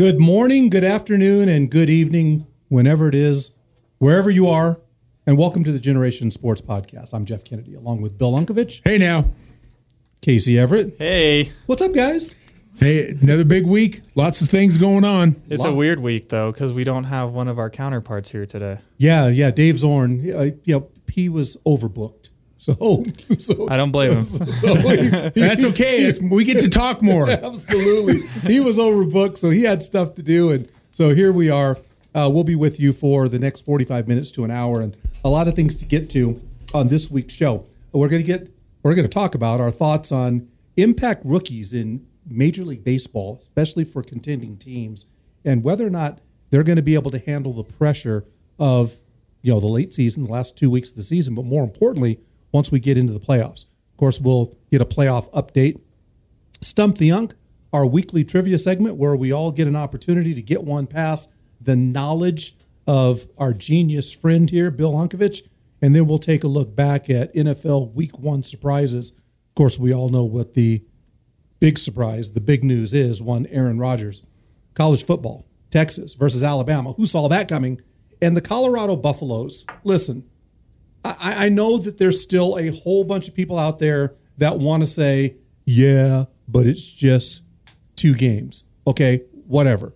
Good morning, good afternoon, and good evening, whenever it is, wherever you are, and welcome to the Generations Sports Podcast. I'm Jeff Kennedy, along with Bill Unkovich, Hey now. Casey Everett. Hey, What's up, guys? Hey, another big week. Lots of things going on. it's a weird week though because we don't have one of our counterparts here today. Yeah, yeah, Dave Zorn. Uh, you know, he was overbooked, so, so I don't blame him. so he- That's okay. It's, we get to talk more. Absolutely. he was overbooked, so he had stuff to do. And so here we are. Uh, we'll be with you for the next 45 minutes to an hour and a lot of things to get to on this week's show. We're going to get, we're going to talk about our thoughts on impact rookies in Major League Baseball, especially for contending teams, and whether or not they're going to be able to handle the pressure of, you know, the late season, the last two weeks of the season, but more importantly, once we get into the playoffs. Of course, we'll get a playoff update Stump the Unk, our weekly trivia segment where we all get an opportunity to get one past the knowledge of our genius friend here, Bill Unkovich. And then we'll take a look back at NFL week one surprises. Of course, we all know what the big surprise, the big news is one Aaron Rodgers. College football, Texas versus Alabama. Who saw that coming? And the Colorado Buffaloes. Listen, I, I know that there's still a whole bunch of people out there that want to say, yeah, but it's just two games. Okay, whatever.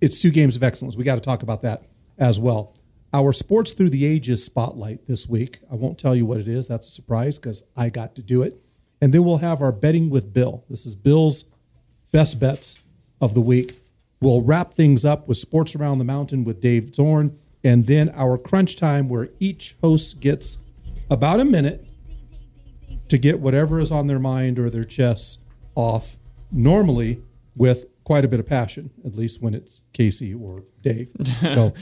It's two games of excellence. We got to talk about that as well. Our Sports Through the Ages spotlight this week. I won't tell you what it is. That's a surprise because I got to do it. And then we'll have our betting with Bill. This is Bill's best bets of the week. We'll wrap things up with Sports Around the Mountain with Dave Zorn, and then our crunch time where each host gets about a minute to get whatever is on their mind or their chest off, normally with quite a bit of passion, at least when it's Casey or Dave. So,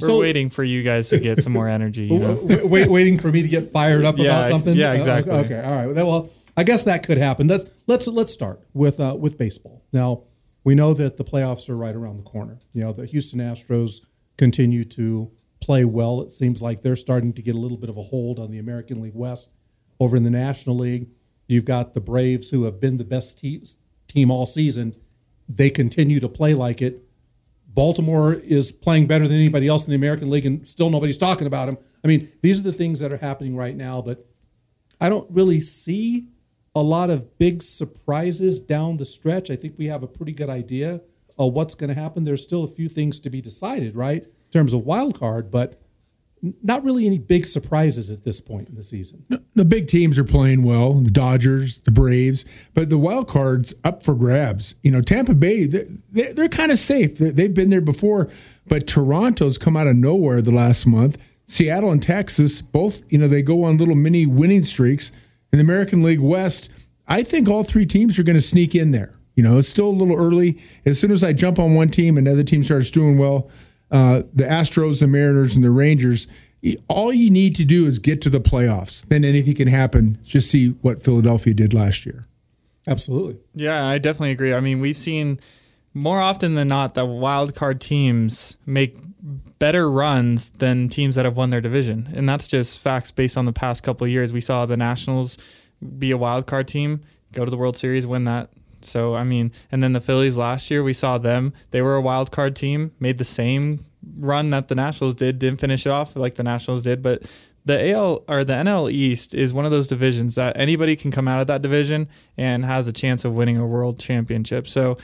We're So- waiting for you guys to get some more energy. You know? wait, waiting for me to get fired up Yeah, about something. yeah, Uh, exactly. Okay, all right. Well, I guess that could happen. Let's let's let's start with uh, with baseball. Now we know that the playoffs are right around the corner. You know the Houston Astros continue to play well. It seems like they're starting to get a little bit of a hold on the American League West. Over in the National League, you've got the Braves, who have been the best te- team all season. They continue to play like it. Baltimore is playing better than anybody else in the American League, and still nobody's talking about him. I mean, these are the things that are happening right now, but I don't really see a lot of big surprises down the stretch. I think we have a pretty good idea of what's going to happen. There's still a few things to be decided, right, in terms of wild card, but not really any big surprises at this point in the season. The big teams are playing well, the Dodgers, the Braves, but the wild card's up for grabs. You know, Tampa Bay, they're, they're kind of safe. They've been there before, but Toronto's come out of nowhere the last month. Seattle and Texas, both, you know, they go on little mini winning streaks. In the American League West, I think all three teams are going to sneak in there. You know, it's still a little early. As soon as I jump on one team, another team starts doing well. Uh, the Astros, the Mariners, and the Rangers. All you need to do is get to the playoffs. Then anything can happen. Just see what Philadelphia did last year. Absolutely. Yeah, I definitely agree. I mean, we've seen more often than not that wild card teams make better runs than teams that have won their division, and that's just facts based on the past couple of years. We saw the Nationals be a wild card team, go to the World Series, win that. So I mean, and then the Phillies last year, we saw them. They were a wild card team, made the same run that the Nationals did, didn't finish it off like the Nationals did, but the AL or the NL East is one of those divisions that anybody can come out of that division and has a chance of winning a world championship. So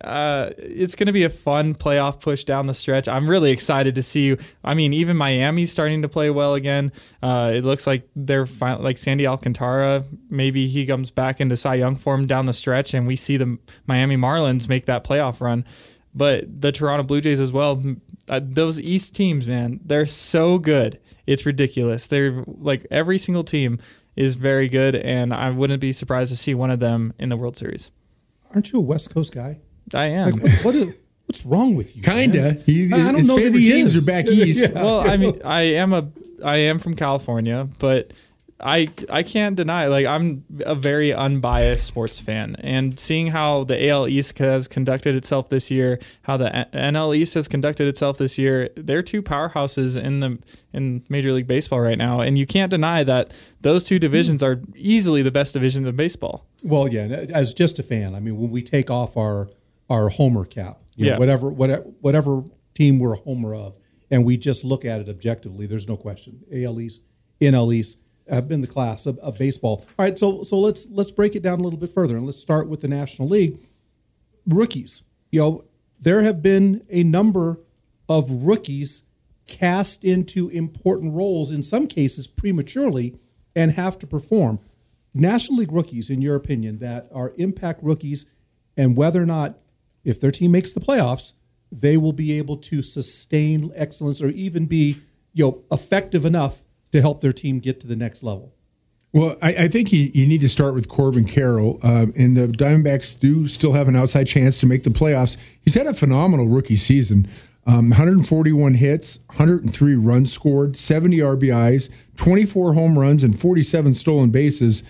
uh, it's going to be a fun playoff push down the stretch. I'm really excited to see. I mean, even Miami's starting to play well again. Uh, it looks like they're fin- like Sandy Alcantara. Maybe he comes back into Cy Young form down the stretch, and we see the Miami Marlins make that playoff run. But the Toronto Blue Jays as well. Uh, those East teams, man, they're so good. It's ridiculous. They're like every single team is very good, and I wouldn't be surprised to see one of them in the World Series. Aren't you a West Coast guy? I am. Like, what, what is, what's wrong with you? Kinda. He- I I don't his know that favorite he teams is. are back east. Yeah. well, I mean, I am a I am from California, but I I can't deny like I'm a very unbiased sports fan, and seeing how the AL East has conducted itself this year, how the NL East has conducted itself this year, they're two powerhouses in the in Major League Baseball right now, and you can't deny that those two divisions are easily the best divisions of baseball. Well, yeah. As just a fan, I mean, when we take off our our homer cap you know, Yeah. whatever whatever whatever team we're a homer of, and we just look at it objectively. There's no question. AL East, NL East have been the class of, of baseball. All right, so so let's let's break it down a little bit further, and let's start with the National League rookies. You know, there have been a number of rookies cast into important roles, in some cases prematurely, and have to perform. National League rookies, in your opinion, that are impact rookies, and whether or not, if their team makes the playoffs, they will be able to sustain excellence or even be, you know, effective enough to help their team get to the next level. Well, I, I think you, you need to start with Corbin Carroll. Um, and the Diamondbacks do still have an outside chance to make the playoffs. He's had a phenomenal rookie season. Um, 141 hits, 103 runs scored, 70 RBIs, 24 home runs, and 47 stolen bases.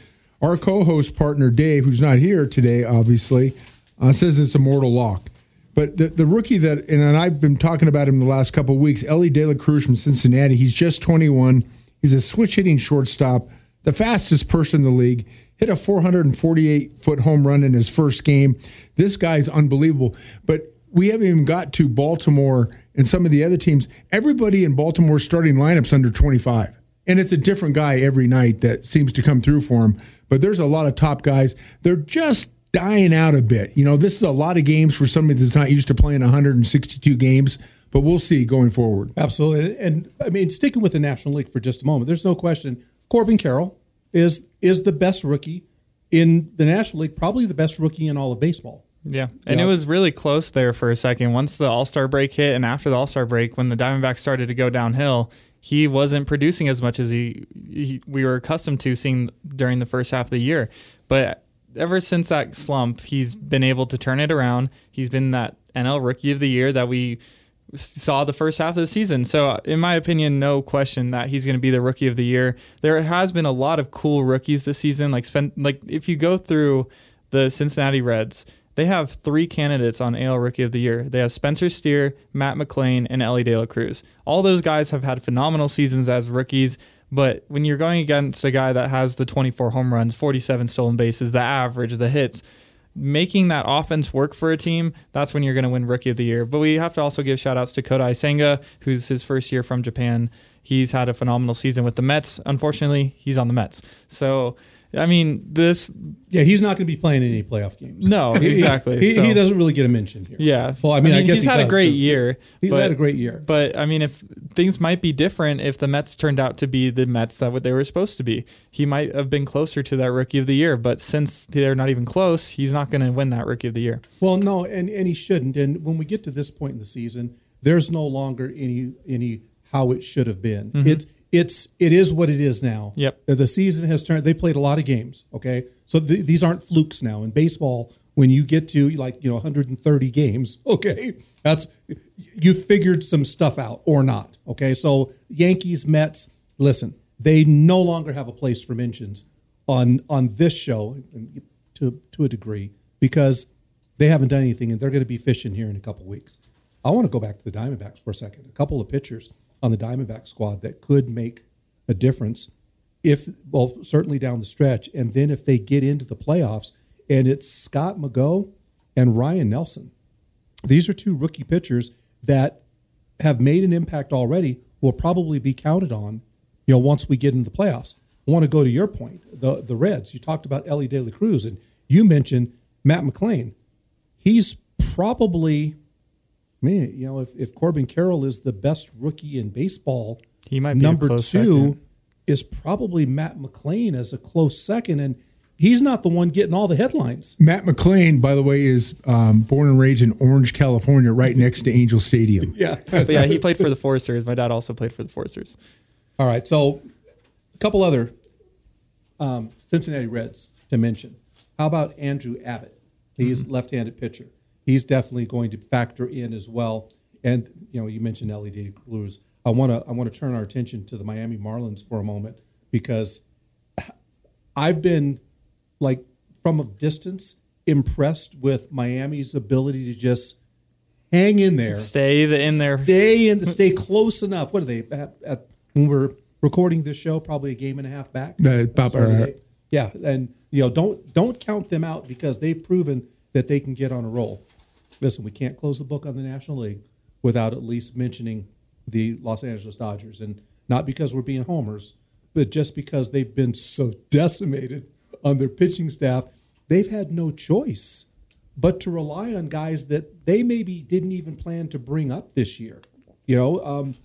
Our co-host partner Dave, who's not here today, obviously, uh, says it's a mortal lock. But the, the rookie that, and I've been talking about him the last couple of weeks, Elly De La Cruz from Cincinnati. He's just 21. He's a switch hitting shortstop, the fastest person in the league. Hit a 448 foot home run in his first game. This guy's unbelievable. But we haven't even got to Baltimore and some of the other teams. Everybody in Baltimore's starting lineups under 25. And it's a different guy every night that seems to come through for him. But there's a lot of top guys. They're just dying out a bit. You know, this is a lot of games for somebody that's not used to playing 162 games, but we'll see going forward. Absolutely, and I mean, sticking with the National League for just a moment, there's no question. Corbin Carroll is is the best rookie in the National League, probably the best rookie in all of baseball. Yeah. And Yeah. it was really close there for a second. Once the All Star break hit and after the All Star break, when the Diamondbacks started to go downhill, he wasn't producing as much as he, he we were accustomed to seeing during the first half of the year. But ever since that slump, he's been able to turn it around. He's been that NL Rookie of the Year that we saw the first half of the season. So, uh, in my opinion, no question that he's going to be the rookie of the year. There has been a lot of cool rookies this season. Like, spend like if you go through the Cincinnati Reds, they have three candidates on AL Rookie of the Year. They have Spencer Steer, Matt McLain, and Elly De La Cruz. All those guys have had phenomenal seasons as rookies. But when you're going against a guy that has the 24 home runs, 47 stolen bases, the average, the hits, making that offense work for a team, that's when you're going to win Rookie of the Year. But we have to also give shout outs to Kodai Senga, who's his first year from Japan. He's had a phenomenal season with the Mets. Unfortunately, he's on the Mets. So, I mean, this, Yeah, he's not going to be playing any playoff games. No, exactly. He, he So- doesn't really get a mention here. yeah. Well, I mean, I, guess he's he had a great year. He's but- had a great year. But I mean, if things might be different if the Mets turned out to be the Mets that what they were supposed to be, he might have been closer to that Rookie of the Year. But since they're not even close, he's not going to win that Rookie of the Year. Well, no, and, and he shouldn't. And when we get to this point in the season, there's no longer any any how it should have been. Mm-hmm. It's it's it is what it is now. Yep. The season has turned. They played a lot of games. Okay, so th- these aren't flukes now in baseball. When you get to like you know 130 games, okay, that's you figured some stuff out or not. Okay, so Yankees, Mets, listen, they no longer have a place for mentions on on this show to to a degree because they haven't done anything and they're going to be fishing here in a couple weeks. I want to go back to the Diamondbacks for a second. A couple of pitchers on the Diamondback squad that could make a difference if well certainly down the stretch and then if they get into the playoffs and it's Scott McGough and Ryan Nelson. These are two rookie pitchers that have made an impact already will probably be counted on you know once we get into the playoffs. I want to go to your point, the the Reds. You talked about Elly De La Cruz and you mentioned Matt McLain. He's probably man, you know, if, if Corbin Carroll is the best rookie in baseball, He might be number two close second. is probably Matt McLain as a close second, and he's not the one getting all the headlines. Matt McLain, by the way, is um, born and raised in Orange, California, right next to Angel Stadium. Yeah. But yeah, he played for the Foresters. My dad also played for the Foresters. all right. So, a couple other um, Cincinnati Reds to mention. How about Andrew Abbott? He's left-handed pitcher. He's definitely going to factor in as well. And you know, you mentioned Elly De La Cruz. I want to I want to turn our attention to the Miami Marlins for a moment because I've been like from a distance impressed with Miami's ability to just hang in there, Stay the, in there. stay in, the stay close enough. What are they at, at when we're recording this show? Probably a game and a half back. Uh, the- At about start of the right. Yeah, and you know, don't don't count them out because they've proven that they can get on a roll. listen, we can't close the book on the National League without at least mentioning the Los Angeles Dodgers, and not because we're being homers, but just because they've been so decimated on their pitching staff, they've had no choice but to rely on guys that they maybe didn't even plan to bring up this year. You know, um,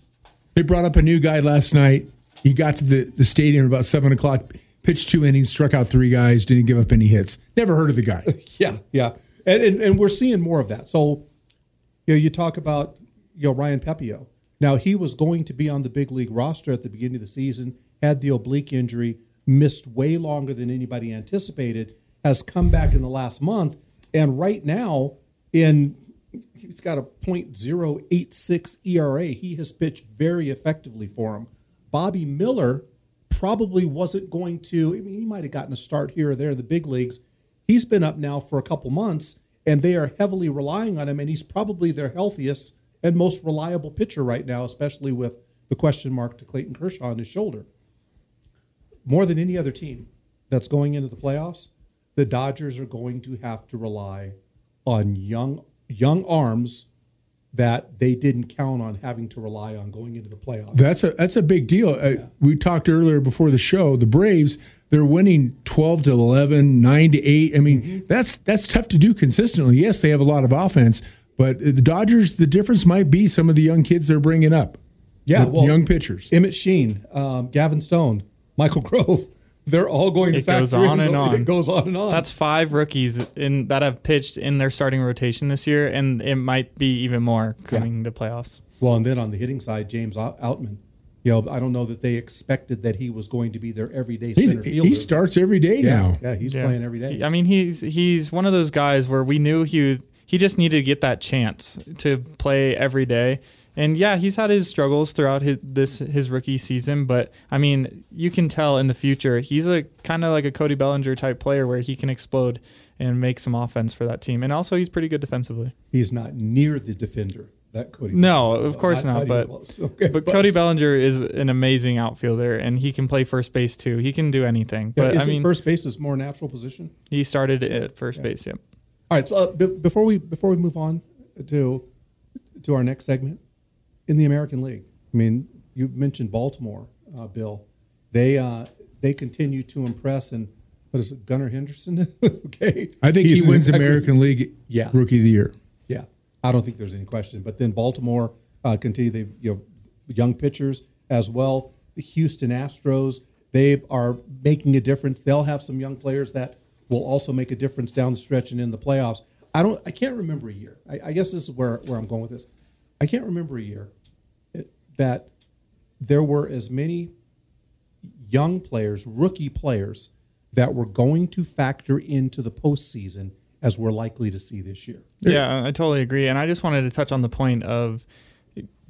They brought up a new guy last night. He got to the, the stadium about seven o'clock, pitched two innings, struck out three guys, didn't give up any hits. Never heard of the guy. Yeah, yeah, and, and and we're seeing more of that. So, you know, you talk about you know Ryan Pepiot. Now he was going to be on the big league roster at the beginning of the season, had the oblique injury, missed way longer than anybody anticipated, has come back in the last month, and right now in he's got a .086 ERA. He has pitched very effectively for him. Bobby Miller probably wasn't going to. I mean, he might have gotten a start here or there in the big leagues. He's been up now for a couple months, and they are heavily relying on him. And he's probably their healthiest and most reliable pitcher right now, especially with the question mark to Clayton Kershaw on his shoulder. More than any other team that's going into the playoffs, the Dodgers are going to have to rely on young young arms that they didn't count on having to rely on going into the playoffs. That's a that's a big deal. Uh, we talked earlier before the show. The Braves they're winning twelve to 11, 9 to eight. I mean that's that's tough to do consistently. Yes, they have a lot of offense, but the Dodgers the difference might be some of the young kids they're bringing up. Yeah, The well, young pitchers. Emmet Sheehan, um, Gavin Stone, Michael Grove. They're all going to It goes on in. and on. It goes on and on. That's five rookies in that have pitched in their starting rotation this year, and it might be even more coming to playoffs. well, and then on the hitting side, James Out- Outman. You know, I don't know that they expected that he was going to be their everyday center fielder. he starts every day yeah, now. yeah, he's Yeah. playing every day. I mean, he's he's one of those guys where we knew he he just needed to get that chance to play every day. And yeah, he's had his struggles throughout his this his rookie season, but I mean, you can tell in the future he's a kind of like a Cody Bellinger type player where he can explode and make some offense for that team. And also, he's pretty good defensively. He's not near the defender that Cody. No, Bellinger of course not, even but- Okay, But Cody Bellinger is an amazing outfielder, and he can play first base too. He can do anything. yeah, But I mean, first base is more natural position. he started at first base. Yep. All right. So uh, b- before we before we move on to to our next segment in the American League, I mean, you mentioned Baltimore, uh, Bill. They uh, they continue to impress, and what is it, Gunnar Henderson? okay, I think He's he wins an- American League Yeah. Rookie of the Year. Yeah, I don't think there's any question. But then Baltimore uh, continue. They you know young pitchers as well. The Houston Astros they are making a difference. They'll have some young players that will also make a difference down the stretch and in the playoffs. I don't. I can't remember a year. I, I guess this is where where I'm going with this. I can't remember a year that there were as many young players, rookie players, that were going to factor into the postseason as we're likely to see this year. Yeah, I totally agree. And I just wanted to touch on the point of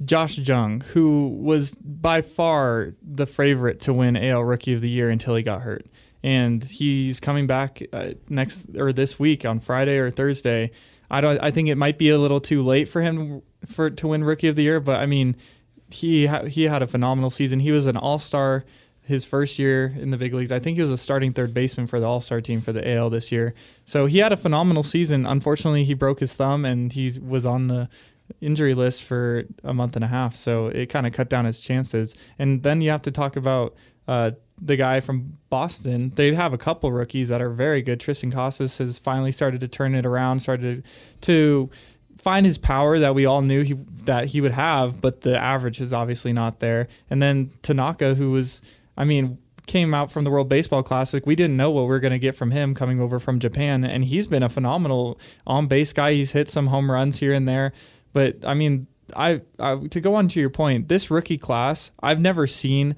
Josh Jung, who was by far the favorite to win AL Rookie of the Year until he got hurt. And he's coming back uh, next or this week on Friday or Thursday. I don't. I think it might be a little too late for him for to win Rookie of the Year, but I mean, he ha- he had a phenomenal season. He was an All Star his first year in the big leagues. I think he was a starting third baseman for the All Star team for the AL this year. So he had a phenomenal season. Unfortunately, he broke his thumb and he was on the injury list for a month and a half. So it kind of cut down his chances. And then you have to talk about uh, the guy from Boston. They have a couple rookies that are very good. Triston Casas has finally started to turn it around, started to find his power that we all knew he that he would have, but the average is obviously not there. And then Tanaka, who was, I mean, came out from the World Baseball Classic. We didn't know what we were going to get from him coming over from Japan, and he's been a phenomenal on base guy. He's hit some home runs here and there, but I mean, I, I to go on to your point, this rookie class, I've never seen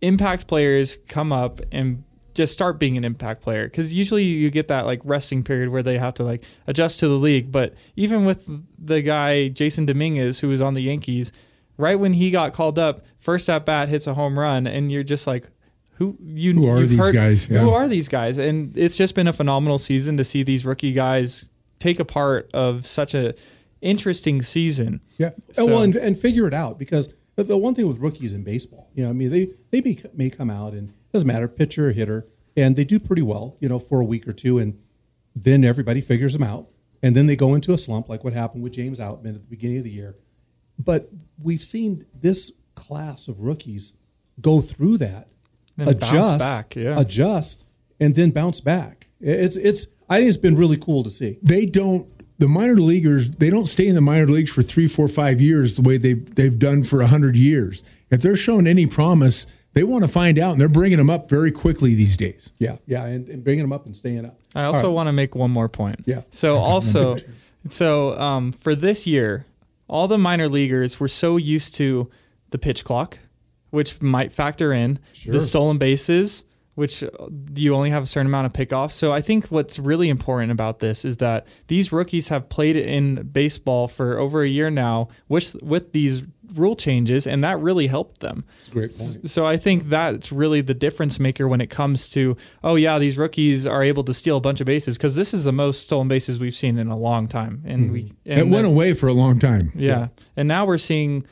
impact players come up and just start being an impact player. Because usually you get that like resting period where they have to like adjust to the league. But even with the guy Jasson Dominguez who was on the yankees right when he got called up first at bat hits a home run and you're just like who you Who are these heard- guys? who are these guys? And it's just been a phenomenal season to see these rookie guys take a part of such a interesting season. Yeah. So- well, and, and figure it out because the, the one thing with rookies in baseball, you know, I mean, they they may, may come out and doesn't matter, pitcher or hitter, and they do pretty well, you know, for a week or two, and then everybody figures them out. and then they go into a slump, like what happened with James Outman at the beginning of the year. But we've seen this class of rookies go through that, Then adjust, back, yeah. adjust, and then bounce back. It's it's. I think it's been really cool to see. they don't the minor leaguers they don't stay in the minor leagues for three four five years the way they've they've done for a hundred years if they're showing any promise they want to find out and they're bringing them up very quickly these days Yeah, yeah, and, and bringing them up and staying up. I also want to make one more point. Yeah. So also, so um, for this year, all the minor leaguers were so used to the pitch clock, which might factor in the stolen bases, which uh, you only have a certain amount of pickoffs. So I think what's really important about this is that these rookies have played in baseball for over a year now with with these rule changes, and that really helped them. Great point. So I think that's really the difference maker when it comes to oh yeah these rookies are able to steal a bunch of bases because this is the most stolen bases we've seen in a long time and we and it went the- away for a long time yeah. and now we're seeing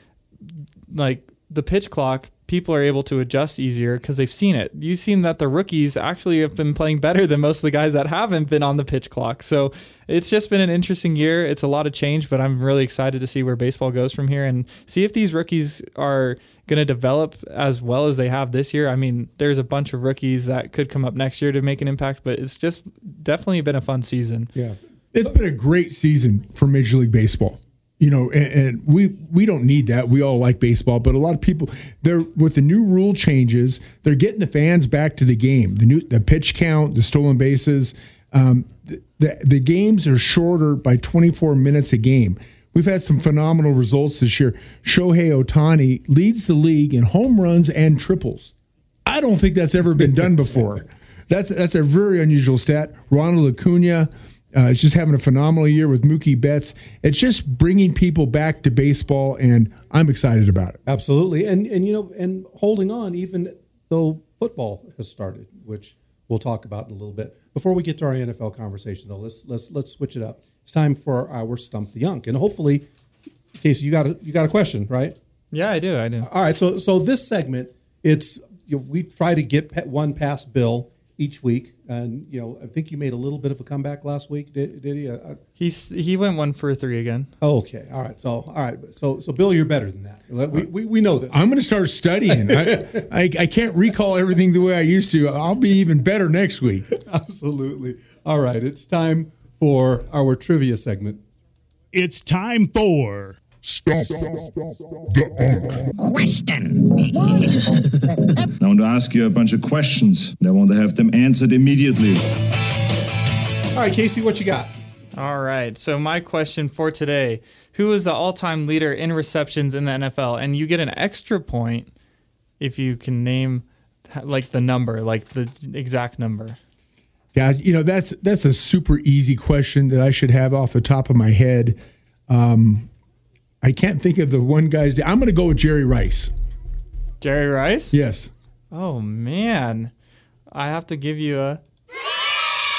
like the pitch clock people are able to adjust easier because they've seen it. You've seen that the rookies actually have been playing better than most of the guys that haven't been on the pitch clock. So it's just been an interesting year. It's a lot of change but i'm really excited to see where baseball goes from here and see if these rookies are going to develop as well as they have this year. I mean there's a bunch of rookies that could come up next year to make an impact but it's just definitely been a fun season. Yeah, It's been a great season for Major League Baseball. You know, and, and we we don't need that. We all like baseball, but a lot of people they're with the new rule changes, they're getting the fans back to the game. The new the pitch count, the stolen bases, um, the, the the games are shorter by 24 minutes a game. We've had some phenomenal results this year. Shohei Ohtani leads the league in home runs and triples. I don't think that's ever been done before. That's that's a very unusual stat. Ronald Acuna uh, is just having a phenomenal year with Mookie Betts. It's just bringing people back to baseball, and I'm excited about it. absolutely. And and you know, and holding on even though football has started, which we'll talk about in a little bit. Before we get to our NFL conversation, though, let's let's let's switch it up. It's time for our stump the Unk, and hopefully, Casey, you got a you got a question, right? yeah i do i do All right, so so this segment, it's you know, we try to get one past Bill each week, and you know I think you made a little bit of a comeback last week, did, did he? Uh, uh, He's he went one for three again. oh, okay, all right, so all right, so so Bill, you're better than that. We we, we know this. I'm going to start studying. I, I I can't recall everything the way I used to. I'll be even better next week. Absolutely. All right, it's time for our trivia segment. It's time for Stump the Question. I want to ask you a bunch of questions. and I want to have them answered immediately. All right, Casey, what you got? All right. So my question for today: Who is the all-time leader in receptions in the NFL? And you get an extra point if you can name like the number, like the exact number. God, you know that's that's a super easy question that I should have off the top of my head. Um, I can't think of the one guy's. name. I'm going to go with Jerry Rice. Jerry Rice. Yes. Oh man, I have to give you a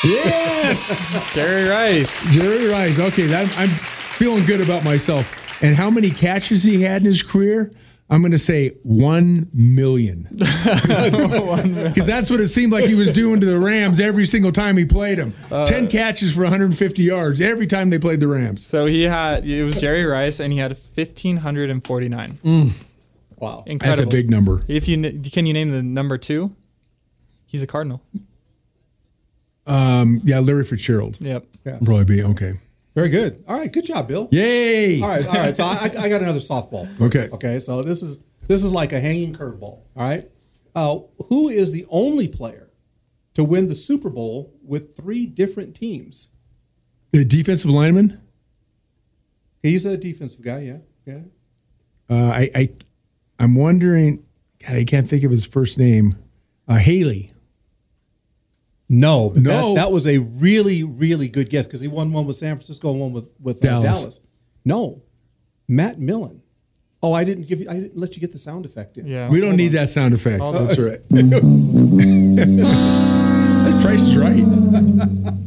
Yes, Jerry Rice. Jerry Rice. Okay, that, I'm feeling good about myself. And how many catches he had in his career? I'm going to say one million. Because that's what it seemed like he was doing to the Rams every single time he played them. Ten catches for 150 yards every time they played the Rams. So he had it was Jerry Rice, and he had fifteen hundred and forty-nine. Wow. Incredible. That's a big number. If you can you name the number two? He's a Cardinal. Um, yeah, Larry Fitzgerald. Yep. Yeah. Probably be okay. Very good. All right, good job, Bill. Yay! All right, all right. So I, I got another softball. Okay. Okay. So this is this is like a hanging curveball. All right. Uh, who is the only player to win the Super Bowl with three different teams? The defensive lineman. He's a defensive guy. Yeah. Yeah. Uh, I, I, I'm wondering. God, I can't think of his first name. Uh, Haley. No, but No. That, that was a really, really good guess because he won one with San Francisco and one with with uh, Dallas. Dallas. No, Matt Millen. Oh, I didn't give you. I didn't let you get the sound effect in. Yeah. We don't need that sound effect. Hold That's right. that price is right.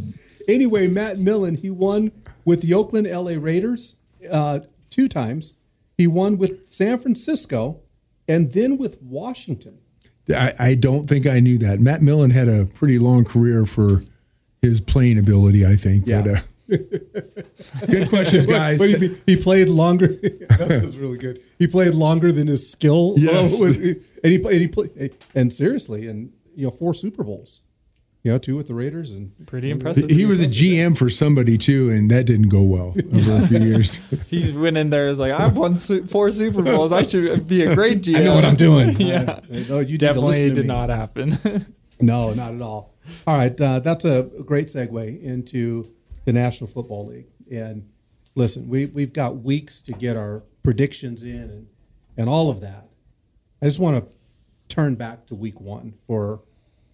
Anyway, Matt Millen, he won with the Oakland LA Raiders uh, two times. He won with San Francisco and then with Washington. I, I don't think I knew that. Matt Millen had a pretty long career for his playing ability. I think. Yeah. But, uh, Good questions, guys. But he, he played longer. that was really good. He played longer than his skill. Yes. and he and he played and seriously, and you know, four Super Bowls. You know, two with the Raiders and Pretty impressive. he was a GM for somebody too, and that didn't go well over a few years. He's went in there as like I've won four Super Bowls. I should be a great GM. I know what I'm doing. yeah, I- no, you need to listen definitely did me. not happen. No, not at all. All right, uh, that's a great segue into the National Football League. And listen, we we've got weeks to get our predictions in and and all of that. I just want to turn back to Week One for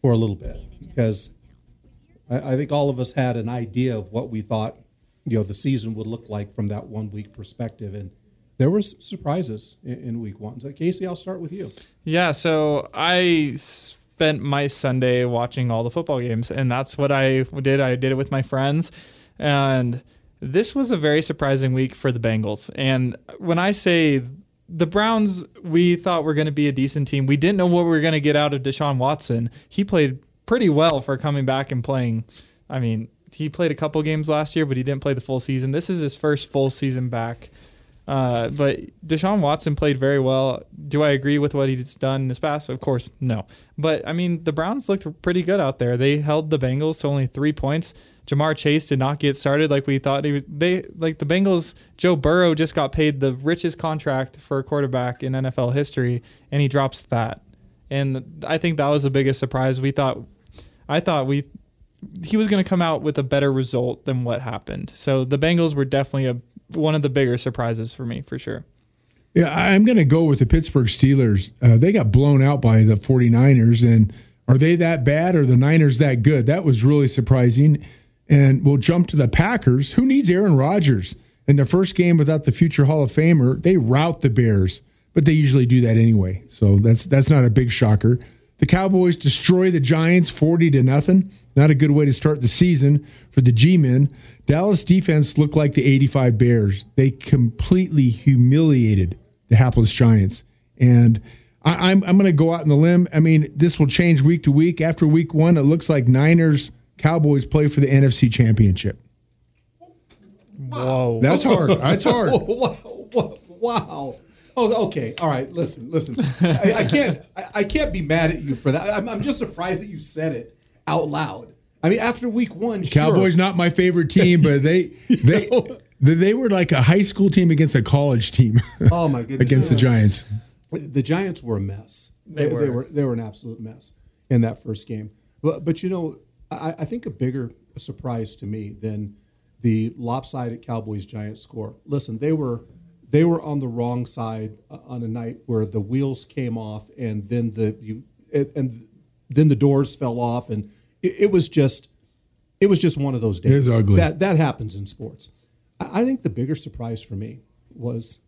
for a little bit because I, I think all of us had an idea of what we thought you know the season would look like from that one week perspective, and there were surprises in, in Week One. So Casey, I'll start with you. Yeah, so I spent my Sunday watching all the football games, and that's what I did. I did it with my friends, and this was a very surprising week for the Bengals. And when I say the Browns, we thought were going to be a decent team. We didn't know what we were going to get out of Deshaun Watson. He played pretty well for coming back and playing. I mean, he played a couple games last year, but he didn't play the full season. This is his first full season back. Uh, but Deshaun Watson played very well. Do I agree with what he's done in this past? Of course, no. But I mean, the Browns looked pretty good out there. They held the Bengals to only three points. Ja'Marr Chase did not get started like we thought he would. They like the Bengals. Joe Burrow just got paid the richest contract for a quarterback in NFL history, and he drops that. And I think that was the biggest surprise. We thought, I thought we he was going to come out with a better result than what happened. So the Bengals were definitely a one of the bigger surprises for me for sure. Yeah, I'm going to go with the Pittsburgh Steelers. Uh, they got blown out by the 49ers. And are they that bad or the Niners that good? That was really surprising. And we'll jump to the Packers. Who needs Aaron Rodgers? In the first game without the future Hall of Famer, they rout the Bears, but they usually do that anyway. So that's that's not a big shocker. The Cowboys destroy the Giants 40 to nothing. Not a good way to start the season for the G-men. Dallas defense looked like the 85 Bears. They completely humiliated the hapless Giants. And I, I'm, I'm going to go out on the limb. I mean, this will change week to week. After week one, it looks like Niners Cowboys play for the NFC Championship. Whoa. That's hard. That's hard. wow, wow. Oh, okay. All right. Listen, listen. I, I can't. I, I can't be mad at you for that. I'm, I'm just surprised that you said it out loud. I mean, after week one, sure. Cowboys not my favorite team, but they they they, they were like a high school team against a college team. Oh my goodness. against the Giants. the Giants were a mess. They, They they were. were they were an absolute mess in that first game. But but you know, I, I think a bigger surprise to me than the lopsided Cowboys Giants score. Listen, they were they were on the wrong side uh, on a night where the wheels came off and then the you and- and then the doors fell off and it, it was just it was just one of those days. That that happens in sports. I, I think the bigger surprise for me was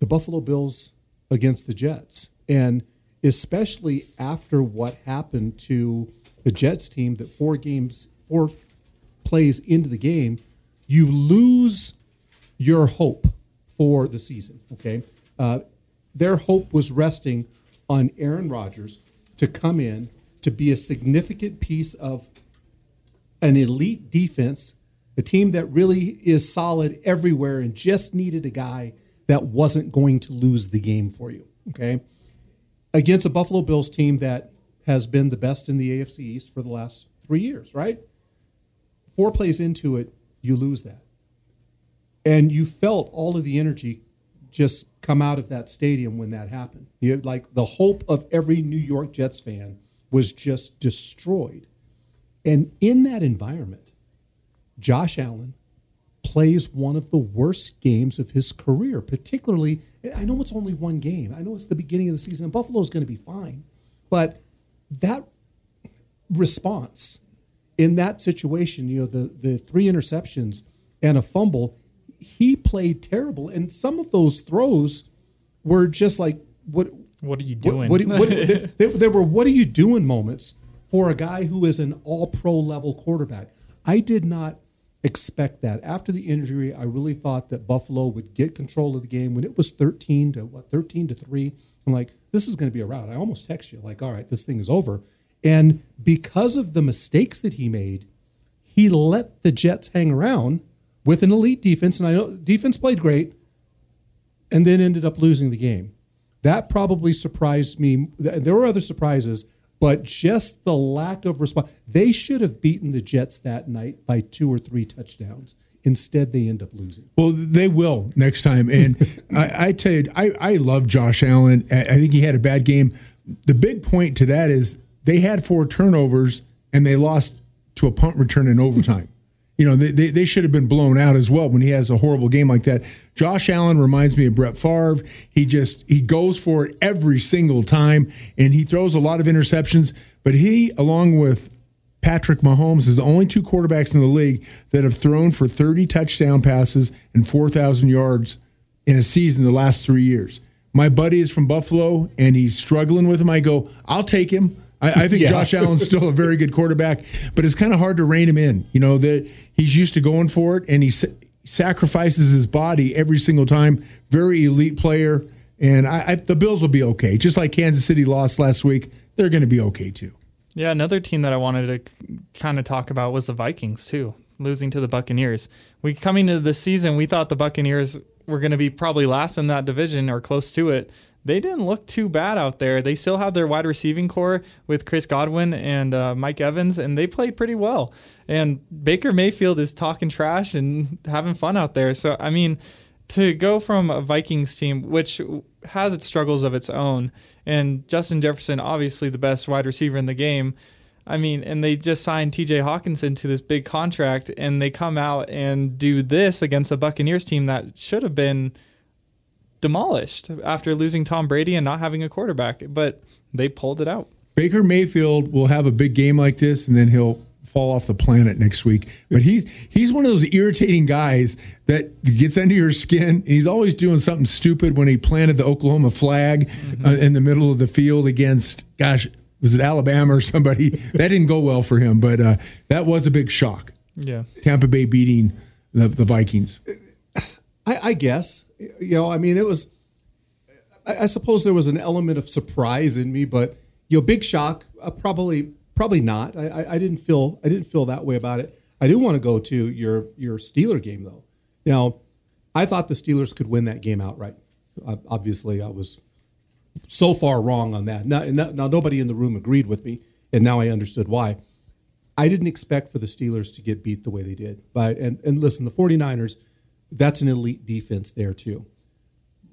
the Buffalo Bills against the Jets. And especially after what happened to the Jets team that four games, four plays into the game, you lose your hope for the season. Okay. Uh, their hope was resting on Aaron Rodgers to come in to be a significant piece of an elite defense, a team that really is solid everywhere and just needed a guy that wasn't going to lose the game for you. Okay. Against a Buffalo Bills team that has been the best in the AFC East for the last three years, right? Four plays into it, you lose that. And you felt all of the energy just come out of that stadium when that happened. You like the hope of every New York Jets fan was just destroyed. And in that environment, Josh Allen plays one of the worst games of his career, particularly. I know it's only one game. I know it's the beginning of the season, and Buffalo's going to be fine. But that response in that situation, you know, the, the three interceptions and a fumble, he played terrible. And some of those throws were just like, what, What are you doing? what, what, they, they, they were what are you doing moments for a guy who is an all pro level quarterback. I did not expect that. After the injury, I really thought that Buffalo would get control of the game. When it was 13 to what, 13 to 3, I'm like, this is going to be a rout. I almost text you, like, all right, this thing is over. And because of the mistakes that he made, he let the Jets hang around with an elite defense, and I know defense played great, and then ended up losing the game. That probably surprised me. There were other surprises, but just the lack of response. They should have beaten the Jets that night by two or three touchdowns. Instead, they end up losing. Well, they will next time. And I, I tell you, I, I love Josh Allen. I I think he had a bad game. The big point to that is they had four turnovers and they lost to a punt return in overtime. You know, they, they, should have been blown out as well when he has a horrible game like that. Josh Allen reminds me of Brett Favre. He just he goes for it every single time and he throws a lot of interceptions. But he, along with Patrick Mahomes is the only two quarterbacks in the league that have thrown for 30 touchdown passes and 4,000 yards in a season the last three years. My buddy is from Buffalo and he's struggling with him. I go, I'll take him. I, I think Yeah. Josh Allen's still a very good quarterback, but it's kind of hard to rein him in. You know that he's used to going for it and he sa- sacrifices his body every single time. Very elite player, and I, I, the Bills will be okay. Just like Kansas City lost last week, they're going to be okay too. Yeah, another team that I wanted to kind of talk about was the Vikings too, losing to the Buccaneers. We coming into the season, we thought the Buccaneers were going to be probably last in that division or close to it. They didn't look too bad out there. They still have their wide receiving core with Chris Godwin and uh, Mike Evans, and they played pretty well. And Baker Mayfield is talking trash and having fun out there. So I mean, to go from a Vikings team, which has its struggles of its own, and Justin Jefferson, obviously the best wide receiver in the game. I mean, and they just signed TJ Hockenson to this big contract, and they come out and do this against a Buccaneers team that should have been demolished after losing Tom Brady and not having a quarterback, but they pulled it out. Baker Mayfield will have a big game like this, and then he'll fall off the planet next week. But he's he's one of those irritating guys that gets under your skin. And he's always doing something stupid. When he planted the Oklahoma flag uh, in the middle of the field against, gosh, was it Alabama or somebody? that didn't go well for him. But uh, that was a big shock. Yeah. Tampa Bay beating the, the Vikings. I, I guess you know. I mean, it was. I, I suppose there was an element of surprise in me, but you know, big shock. Uh, probably, probably not. I, I, I didn't feel. I didn't feel that way about it. I do want to go to your your Steeler game though. Now, I thought the Steelers could win that game outright. Uh, obviously, I was so far wrong on that. Now, now, nobody in the room agreed with me, and now I understood why. I didn't expect for the Steelers to get beat the way they did. But and, and listen, the 49ers, that's an elite defense there too.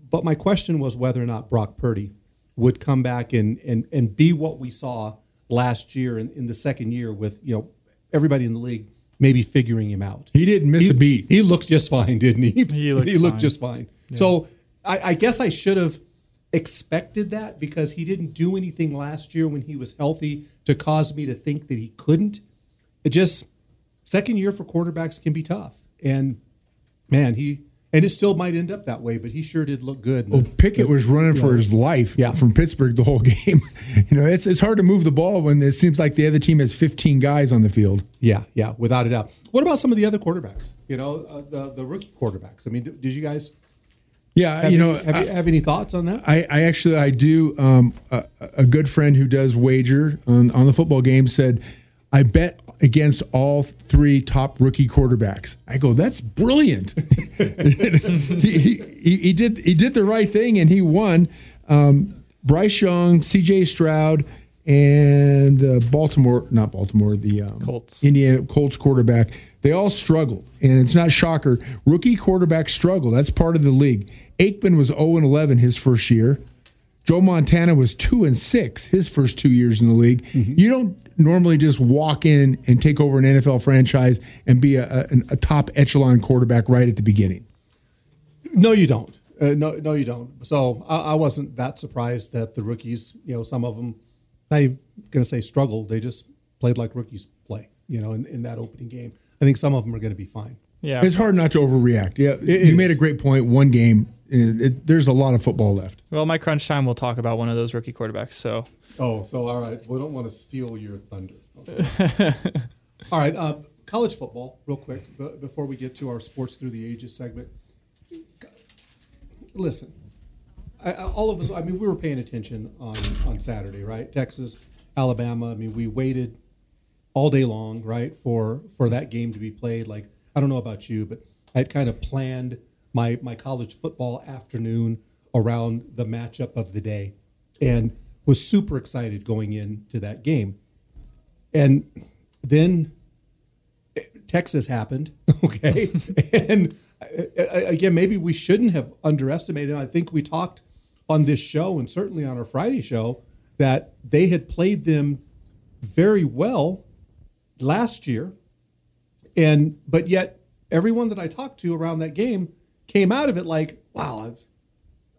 But my question was whether or not Brock Purdy would come back and and, and be what we saw last year in, in the second year with, you know, everybody in the league maybe figuring him out. He didn't miss He- a beat. He looked just fine, didn't he? He looked fine. just fine. So I, I guess I should have expected that because he didn't do anything last year when he was healthy to cause me to think that he couldn't. It just second year for quarterbacks can be tough, and man, he and it still might end up that way. But he sure did look good. Well, Pickett was running for his life Yeah. from Pittsburgh the whole game. you know, it's it's hard to move the ball when it seems like the other team has 15 guys on the field. Yeah, yeah, without a doubt. What about some of the other quarterbacks? You know, uh, the the rookie quarterbacks. I mean, did, did you guys Yeah, have, you know, any, have, you, have any thoughts on that? I, I actually I do. Um, a, a good friend who does wager on, on the football game said, "I bet against all three top rookie quarterbacks." I go, "That's brilliant." he, he, he did he did the right thing and he won. Um, Bryce Young, C.J. Stroud, and the Baltimore, not Baltimore, the um, Colts. Indiana Colts quarterback. They all struggled, and it's not shocker. Rookie quarterbacks struggle. That's part of the league. Aikman was 0 and 11 his first year. Joe Montana was 2 and 6 his first two years in the league. You don't normally just walk in and take over an NFL franchise and be a, a, a top echelon quarterback right at the beginning. No, you don't. Uh, no, no, you don't. So I, I wasn't that surprised that the rookies, you know, some of them, not even going to say struggled. They just played like rookies play, you know, in, in that opening game. I think some of them are going to be fine. Yeah. It's hard not to overreact. Yeah, It you made a great point. One game, it, it- there's a lot of football left. Well, my crunch time, we'll talk about one of those rookie quarterbacks. So Oh, so all right. We don't want to steal your thunder. Okay. all right. Uh, college football, real quick, b- before we get to our sports through the ages segment. Listen, I, I- all of us. I mean, we were paying attention on on Saturday, right? Texas, Alabama. I mean, we waited all day long, right, for for that game to be played. Like, I don't know about you, but I had kind of planned my my college football afternoon around the matchup of the day, and was super excited going into that game. And then Texas happened, okay, and uh, uh, again, maybe we shouldn't have underestimated. I think we talked on this show and certainly on our Friday show that they had played them very well last year, and but yet everyone that I talked to around that game came out of it like, wow,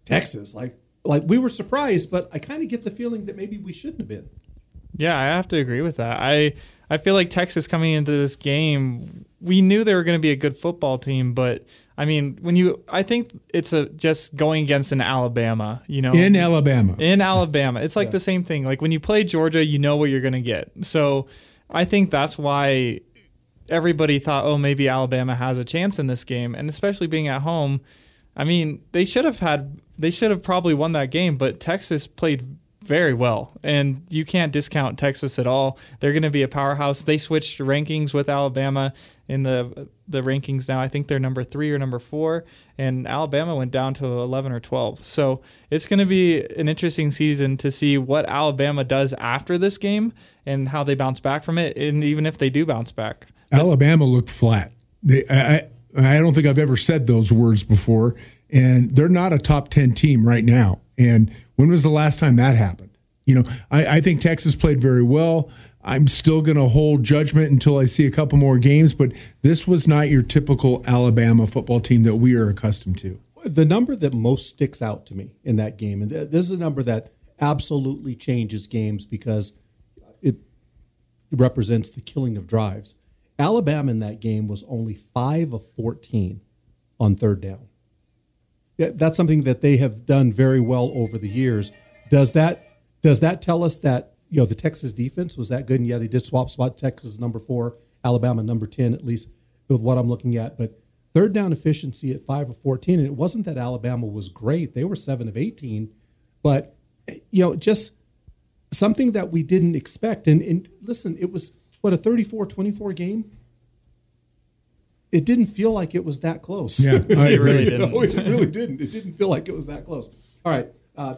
Texas, like like we were surprised, but I kind of get the feeling that maybe we shouldn't have been. Yeah, I have to agree with that. I I feel like Texas coming into this game, we knew they were going to be a good football team, but I mean, when you, I think it's a just going against an Alabama, you know, in Alabama, in Alabama, it's like yeah. the same thing. Like when you play Georgia, you know what you're going to get. So I think that's why everybody thought, oh, maybe Alabama has a chance in this game, and especially being at home. I mean, they should have had, they should have probably won that game, but Texas played very well, and you can't discount Texas at all. They're going to be a powerhouse. They switched rankings with Alabama in the the rankings now. I think they're number three or number four, and Alabama went down to eleven or twelve. So it's going to be an interesting season to see what Alabama does after this game and how they bounce back from it, and even if they do bounce back. Alabama looked flat. They, I, I don't think I've ever said those words before, and they're not a top ten team right now. And when was the last time that happened? You know, I, I think Texas played very well. I'm still going to hold judgment until I see a couple more games, but this was not your typical Alabama football team that we are accustomed to. The number that most sticks out to me in that game, and this is a number that absolutely changes games because it represents the killing of drives. Alabama in that game was only 5 of 14 on third down that's something that they have done very well over the years. Does that does that tell us that you know the Texas defense was that good? And yeah, they did swap spot Texas number four, Alabama number ten, at least with what I'm looking at. But third down efficiency at five of fourteen, and it wasn't that Alabama was great; they were seven of eighteen. But you know, just something that we didn't expect. And, and listen, it was what a 34-24 game it didn't feel like it was that close. Yeah, it really didn't. no, it really didn't. It didn't feel like it was that close. All right, uh,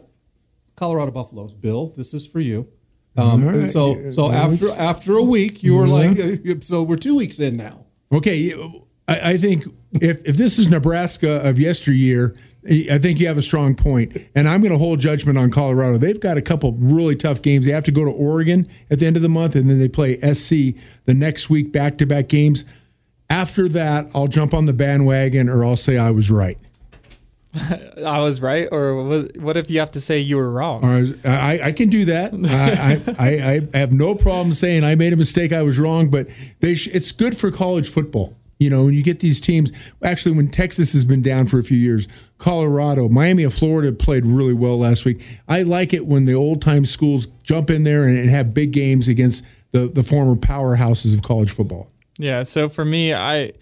Colorado Buffaloes. Bill, this is for you. Um, right. So, so after after a week, you were yeah. like, uh, so we're two weeks in now. Okay, I, I think if if this is Nebraska of yesteryear, I think you have a strong point, and I'm going to hold judgment on Colorado. They've got a couple really tough games. They have to go to Oregon at the end of the month, and then they play SC the next week, back to back games. After that, I'll jump on the bandwagon or I'll say I was right. I was right, or what if you have to say you were wrong? I, I can do that. I, I, I, have no problem saying I made a mistake, I was wrong, but sh- it's good for college football. You know, when you get these teams, actually, when Texas has been down for a few years, Colorado, Miami of Florida played really well last week. I like it when the old time schools jump in there and, and have big games against the, the former powerhouses of college football. Yeah. So for me, I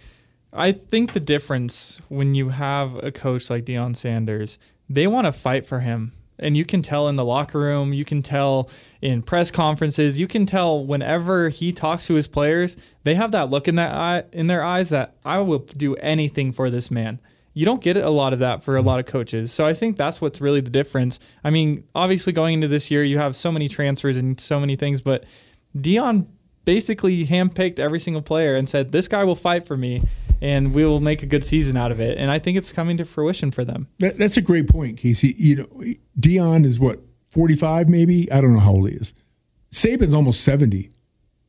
I think the difference when you have a coach like Deion Sanders, they want to fight for him. And you can tell in the locker room, you can tell in press conferences, you can tell whenever he talks to his players, they have that look in that eye, in their eyes that I will do anything for this man. You don't get a lot of that for a lot of coaches. So I think that's what's really the difference. I mean, obviously going into this year, you have so many transfers and so many things, but Deion basically handpicked every single player and said, "This guy will fight for me, and we will make a good season out of it." And I think it's coming to fruition for them. That, that's a great point, Casey. You know, Deion is what forty five, maybe. I don't know how old he is. Saban's almost seventy.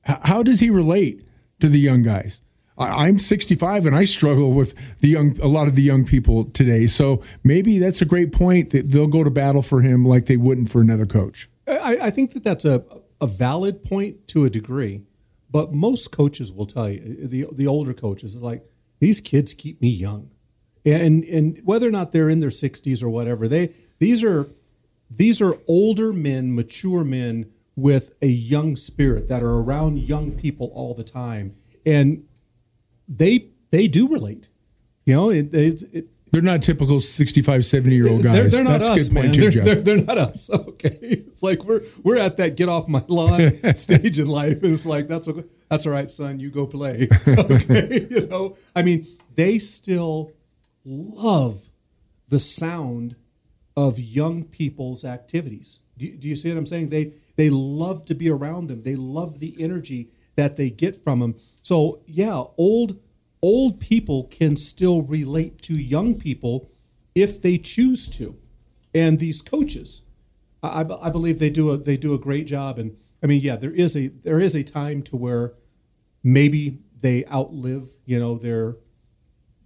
H- how does he relate to the young guys? I, I'm 65 and I struggle with the young, a lot of the young people today. So maybe that's a great point that they'll go to battle for him like they wouldn't for another coach. I, I think that that's a a valid point to a degree, but most coaches will tell you the the older coaches is like these kids keep me young, and and whether or not they're in their sixties or whatever, they these are these are older men, mature men with a young spirit that are around young people all the time, and they they do relate. You know, it, it, it they're not typical 65, 70 year old guys. They're, they're not That's us, man. They're, they're, they're, not us. Okay, it's like we're we're at that get off my lawn stage in life, and it's like that's okay. That's all right, son. You go play. okay, you know. I mean, they still love the sound of young people's activities. Do, do you see what I'm saying? They they love to be around them. They love the energy that they get from them. So yeah, old old people can still relate to young people if they choose to, and these coaches, I, I I believe they do a they do a great job. And I mean, yeah, there is a there is a time to where maybe they outlive you know their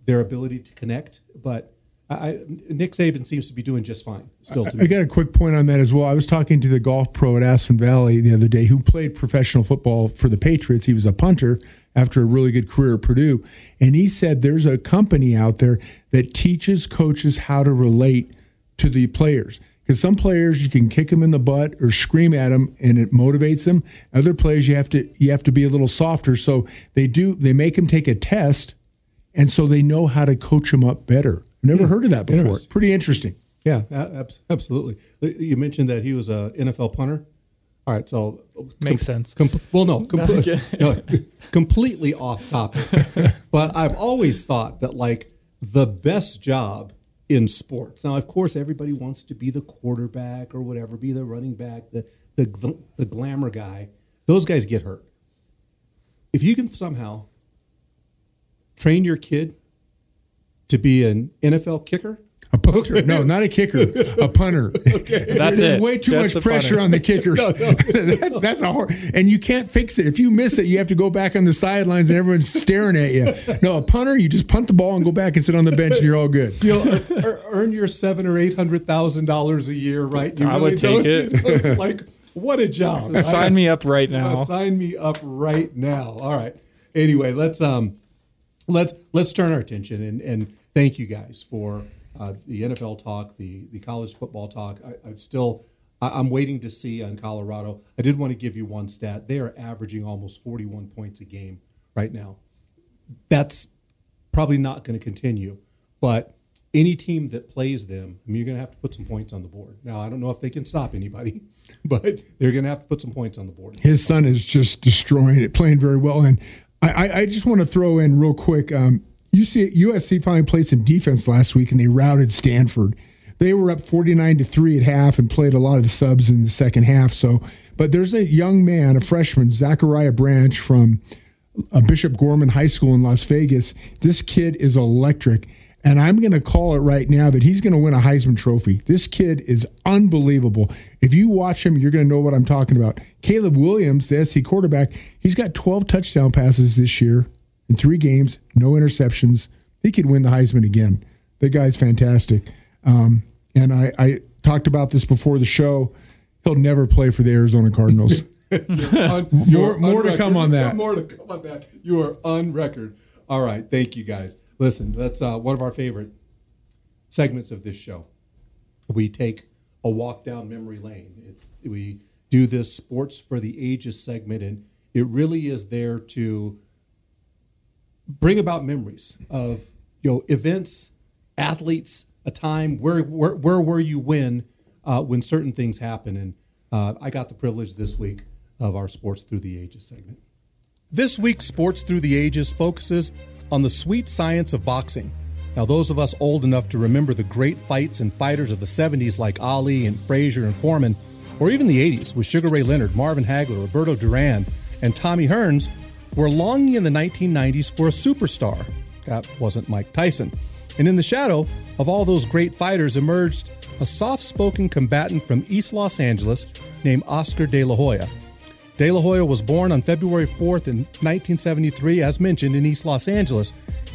their ability to connect, but I, Nick Saban seems to be doing just fine. Still, to I me. got a quick point on that as well. I was talking to the golf pro at Aspen Valley the other day who played professional football for the Patriots. He was a punter after a really good career at Purdue. And he said there's a company out there that teaches coaches how to relate to the players. Because some players you can kick them in the butt or scream at them and it motivates them. Other players you have to you have to be a little softer. So they do they make them take a test and so they know how to coach them up better. I've never heard of that before. Interesting. Pretty interesting. Yeah, absolutely. Uh, you mentioned that he was a NFL punter. All right, so Makes sense. com- well, no, com- no, completely off topic. but I've always thought that like the best job in sports. Now, of course, everybody wants to be the quarterback or whatever, be the running back, the the gl- the glamour guy. Those guys get hurt. If you can somehow train your kid to be an NFL kicker, A punter? No, not a kicker. A punter. That's There's it. way too Just much pressure punter. on the kickers. that's, that's a hard, and you can't fix it. If you miss it, you have to go back on the sidelines and everyone's staring at you. No, a punter, you just punt the ball and go back and sit on the bench, and you're all good. you'll ear- earn your seven or eight hundred thousand dollars a year, right? You I would take don't- it. It's like what a job. Sign me up right Uh, now. sign me up right now. All right. Anyway, let's um, let's let's turn our attention and and thank you guys for uh, the NFL talk, the the college football talk. I, I'm still. I- I'm waiting to see on Colorado. I did want to give you one stat. They are averaging almost 41 points a game right now. That's probably not going to continue. But any team that plays them, I mean, you're going to have to put some points on the board. Now, I don't know if they can stop anybody, but they're going to have to put some points on the board. His son is just destroying it, playing very well. And I, I, I just want to throw in real quick. Um, UC, USC finally played some defense last week, and they routed Stanford. They were up forty nine to three at half, and played a lot of the subs in the second half. So, but there's a young man, a freshman, Zachariah Branch from uh, Bishop Gorman High School in Las Vegas. This kid is electric. And I'm going to call it right now that he's going to win a Heisman Trophy. This kid is unbelievable. If you watch him, you're going to know what I'm talking about. Caleb Williams, the SC quarterback, he's got 12 touchdown passes this year in three games, no interceptions. He could win the Heisman again. The guy's fantastic. Um, and I, I talked about this before the show. He'll never play for the Arizona Cardinals. On- More- you're more to come on that. More to come on that. You are on record. All right. Thank you, guys. Listen, that's uh, one of our favorite segments of this show. We take a walk down memory lane. It, we do this sports for the ages segment, and it really is there to bring about memories of you know events, athletes, a time where where, where were you when uh, when certain things happen, and uh, I got the privilege this week of our sports through the ages segment. This week's Sports Through the Ages focuses on the sweet science of boxing. Now, those of us old enough to remember the great fights and fighters of the 70s like Ali and Frazier and Foreman, or even the 80s with Sugar Ray Leonard, Marvin Hagler, Roberto Duran, and Tommy Hearns, were longing in the 1990s for a superstar. That wasn't Mike Tyson. And in the shadow of all those great fighters emerged a soft spoken combatant from East Los Angeles named Oscar De La Hoya. De La Hoya was born on February 4th in 1973, as mentioned, in East Los Angeles.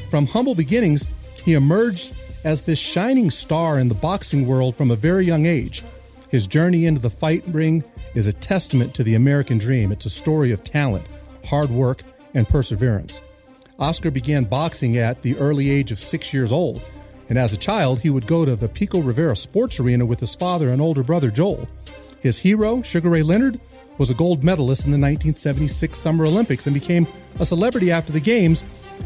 From humble beginnings, he emerged as this shining star in the boxing world from a very young age. His journey into the fight ring is a testament to the American dream. It's a story of talent, hard work, and perseverance. Oscar began boxing at the early age of six years old, and as a child, he would go to the Pico Rivera Sports Arena with his father and older brother Joel. His hero, Sugar Ray Leonard, was a gold medalist in the 1976 Summer Olympics and became a celebrity after the Games.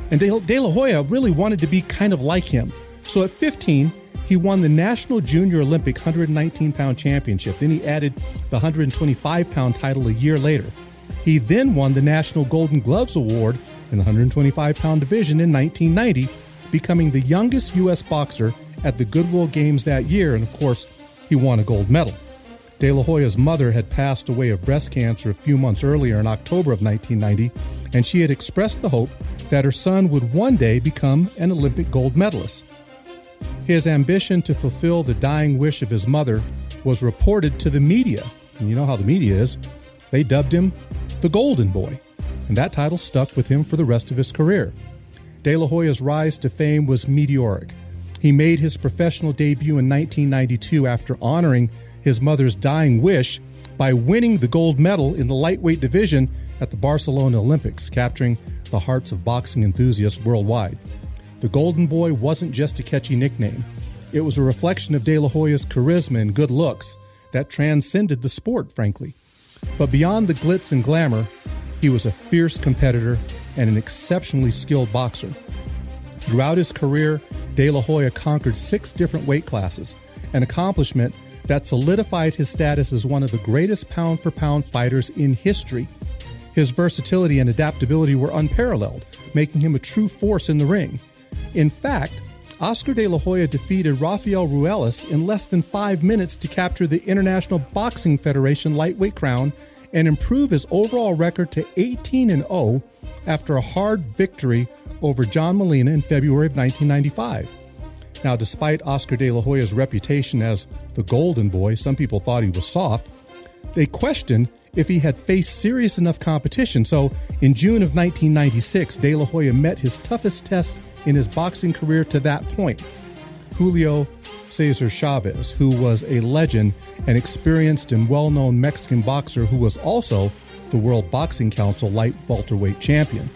And De La Hoya really wanted to be kind of like him. So at 15, he won the National Junior Olympic 119 pound championship. Then he added the 125 pound title a year later. He then won the National Golden Gloves Award in the 125 pound division in 1990 becoming the youngest U.S. boxer at the Goodwill Games that year, and of course, he won a gold medal. De La Hoya's mother had passed away of breast cancer a few months earlier in October of 1990, and she had expressed the hope that her son would one day become an Olympic gold medalist. His ambition to fulfill the dying wish of his mother was reported to the media. And you know how the media is. They dubbed him the Golden Boy, and that title stuck with him for the rest of his career. De La Hoya's rise to fame was meteoric. He made his professional debut in 1992 after honoring his mother's dying wish by winning the gold medal in the lightweight division at the Barcelona Olympics, capturing the hearts of boxing enthusiasts worldwide. The Golden Boy wasn't just a catchy nickname, it was a reflection of De La Hoya's charisma and good looks that transcended the sport, frankly. But beyond the glitz and glamour, he was a fierce competitor and an exceptionally skilled boxer. Throughout his career, De La Hoya conquered six different weight classes, an accomplishment that solidified his status as one of the greatest pound for pound fighters in history. His versatility and adaptability were unparalleled, making him a true force in the ring. In fact, Oscar de la Hoya defeated Rafael Ruelas in less than five minutes to capture the International Boxing Federation lightweight crown and improve his overall record to 18 0 after a hard victory over John Molina in February of 1995. Now, despite Oscar de la Hoya's reputation as the Golden Boy, some people thought he was soft. They questioned if he had faced serious enough competition. So, in June of 1996, De La Hoya met his toughest test in his boxing career to that point. Julio Cesar Chavez, who was a legend, an experienced and well known Mexican boxer who was also the World Boxing Council light welterweight champion.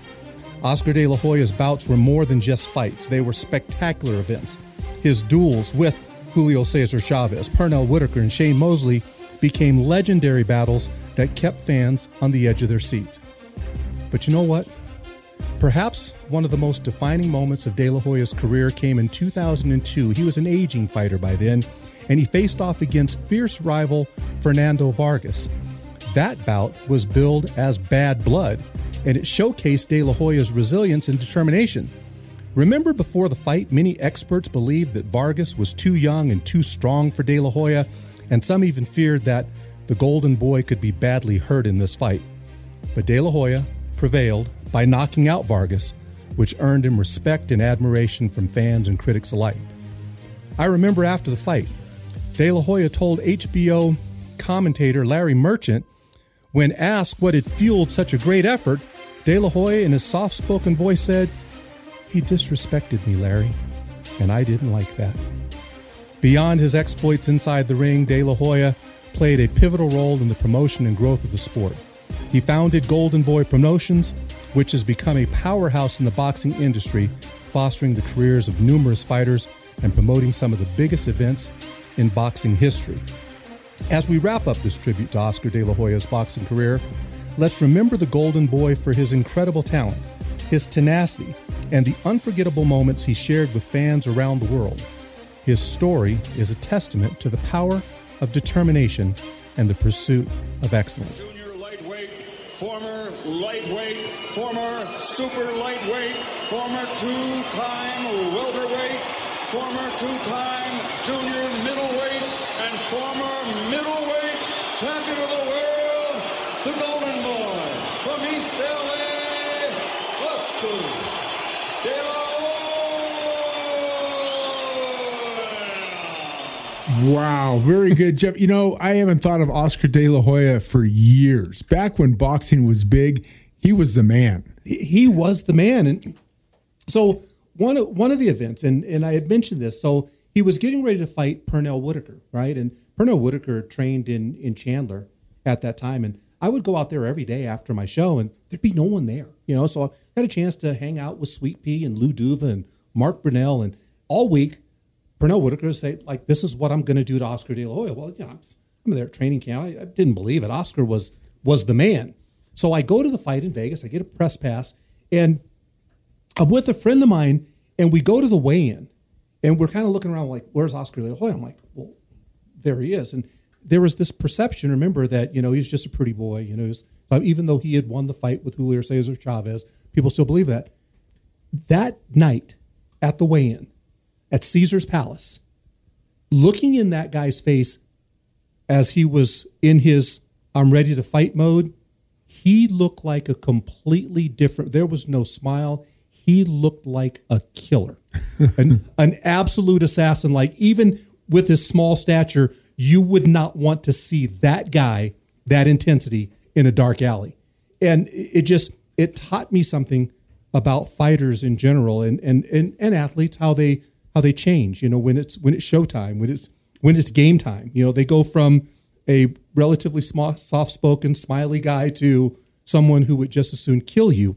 Oscar de la Hoya's bouts were more than just fights, they were spectacular events. His duels with Julio Cesar Chavez, Pernell Whitaker, and Shane Mosley became legendary battles that kept fans on the edge of their seats. But you know what? Perhaps one of the most defining moments of De La Hoya's career came in 2002. He was an aging fighter by then, and he faced off against fierce rival Fernando Vargas. That bout was billed as Bad Blood, and it showcased De La Hoya's resilience and determination. Remember before the fight, many experts believed that Vargas was too young and too strong for De La Hoya, and some even feared that the Golden Boy could be badly hurt in this fight. But De La Hoya prevailed by knocking out Vargas, which earned him respect and admiration from fans and critics alike. I remember after the fight, De La Hoya told HBO commentator Larry Merchant when asked what had fueled such a great effort, De La Hoya, in his soft spoken voice, said, He disrespected me, Larry, and I didn't like that. Beyond his exploits inside the ring, De La Hoya played a pivotal role in the promotion and growth of the sport. He founded Golden Boy Promotions, which has become a powerhouse in the boxing industry, fostering the careers of numerous fighters and promoting some of the biggest events in boxing history. As we wrap up this tribute to Oscar de la Hoya's boxing career, let's remember the Golden Boy for his incredible talent, his tenacity, and the unforgettable moments he shared with fans around the world. His story is a testament to the power of determination and the pursuit of excellence. Former lightweight, former super lightweight, former two-time welterweight, former two-time junior middleweight, and former middleweight champion of the world, the Golden Boy from East LA, Oscar De La Hoya. Wow, very good, Jeff. You know, I haven't thought of Oscar De La Hoya for years. Back when boxing was big, he was the man. he was the man. And so one of one of the events, and and I had mentioned this, so he was getting ready to fight Pernell Whitaker, right? And Pernell Whitaker trained in in Chandler at that time, and I would go out there every day after my show, and there'd be no one there, you know. So I had a chance to hang out with Sweet Pea and Lou Duva and Mark Brunell, and all week Pernell Whitaker say, like, this is what I'm going to do to Oscar De La Hoya. Well, you know, I'm, I'm there at training camp. I, I didn't believe it. Oscar was was the man. So I go to the fight in Vegas. I get a press pass, and I'm with a friend of mine, and we go to the weigh-in, and we're kind of looking around like, "Where's Oscar De La Hoya?" I'm like, "Well, there he is." And there was this perception. Remember that you know he's just a pretty boy. You know, so even though he had won the fight with Julio Cesar Chavez, people still believe that. That night, at the weigh-in at Caesar's Palace, looking in that guy's face as he was in his I'm ready to fight mode, he looked like a completely different. There was no smile. He looked like a killer, an, an absolute assassin. Like even with his small stature, you would not want to see that guy that intensity in a dark alley. And it just it taught me something about fighters in general and and and, and athletes how they how they change. You know when it's when it's showtime, when it's when it's game time. You know they go from a relatively small, soft spoken, smiley guy to someone who would just as soon kill you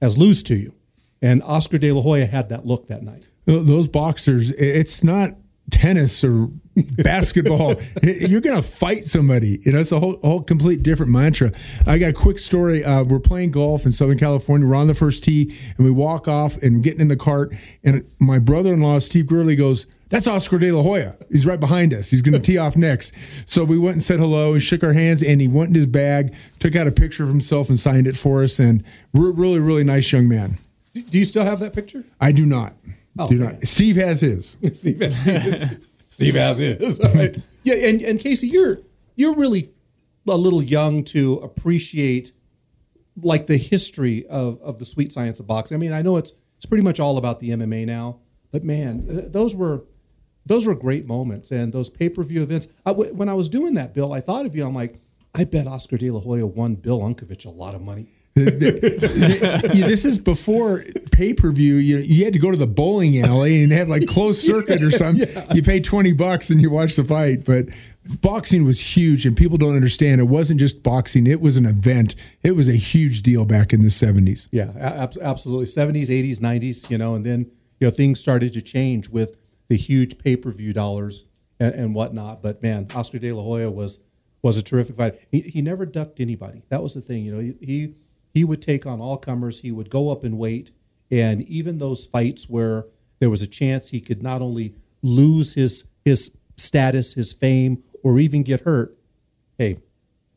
as lose to you. And Oscar De La Hoya had that look that night. Those boxers, it's not tennis or basketball. You're going to fight somebody. You know, it's a whole, whole complete different mantra. I got a quick story. Uh, we're playing golf in Southern California. We're on the first tee and we walk off and getting in the cart. And my brother in law, Steve Gurley, goes, that's Oscar De La Hoya. He's right behind us. He's going to tee off next. So we went and said hello and shook our hands. And he went in his bag, took out a picture of himself and signed it for us. And really, really nice young man. Do you still have that picture? I do not. Oh, do not. Steve has his. Steve has his. Steve has his. All right. Yeah, and, and Casey, you're you're really a little young to appreciate like the history of, of the sweet science of boxing. I mean, I know it's it's pretty much all about the MMA now, but man, uh, those were those were great moments and those pay per view events. I, when I was doing that, Bill, I thought of you. I'm like, I bet Oscar De La Hoya won Bill Unkovich a lot of money this is before pay per view. You, you had to go to the bowling alley and have like closed circuit or something. Yeah. You pay 20 bucks and you watch the fight. But boxing was huge, and people don't understand. It wasn't just boxing, it was an event. It was a huge deal back in the 70s. Yeah, absolutely. 70s, 80s, 90s, you know, and then, you know, things started to change with the huge pay per view dollars and, and, whatnot. But man, Oscar De La Hoya was was a terrific fighter. He, he never ducked anybody. That was the thing, you know, he, he he would take on all comers. He would go up in weight. And even those fights where there was a chance he could not only lose his his status, his fame, or even get hurt, hey,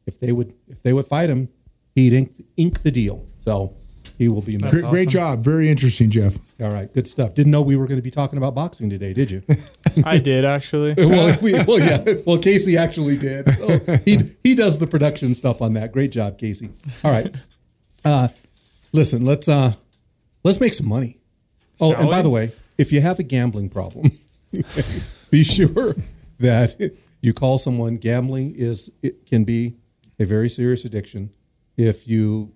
if they would if they would fight him, he'd ink, ink the deal. So he will be great, awesome. great job. Very interesting, Jeff. All right, good stuff. Didn't know we were going to be talking about boxing today, did you? I did actually. well, we, well, yeah. Well, Casey actually did. So he he does the production stuff on that. Great job, Casey. All right. Uh, listen, let's uh, let's make some money. Oh, Shall and by the way, if you have a gambling problem, be sure that you call someone. Gambling is it can be a very serious addiction. If you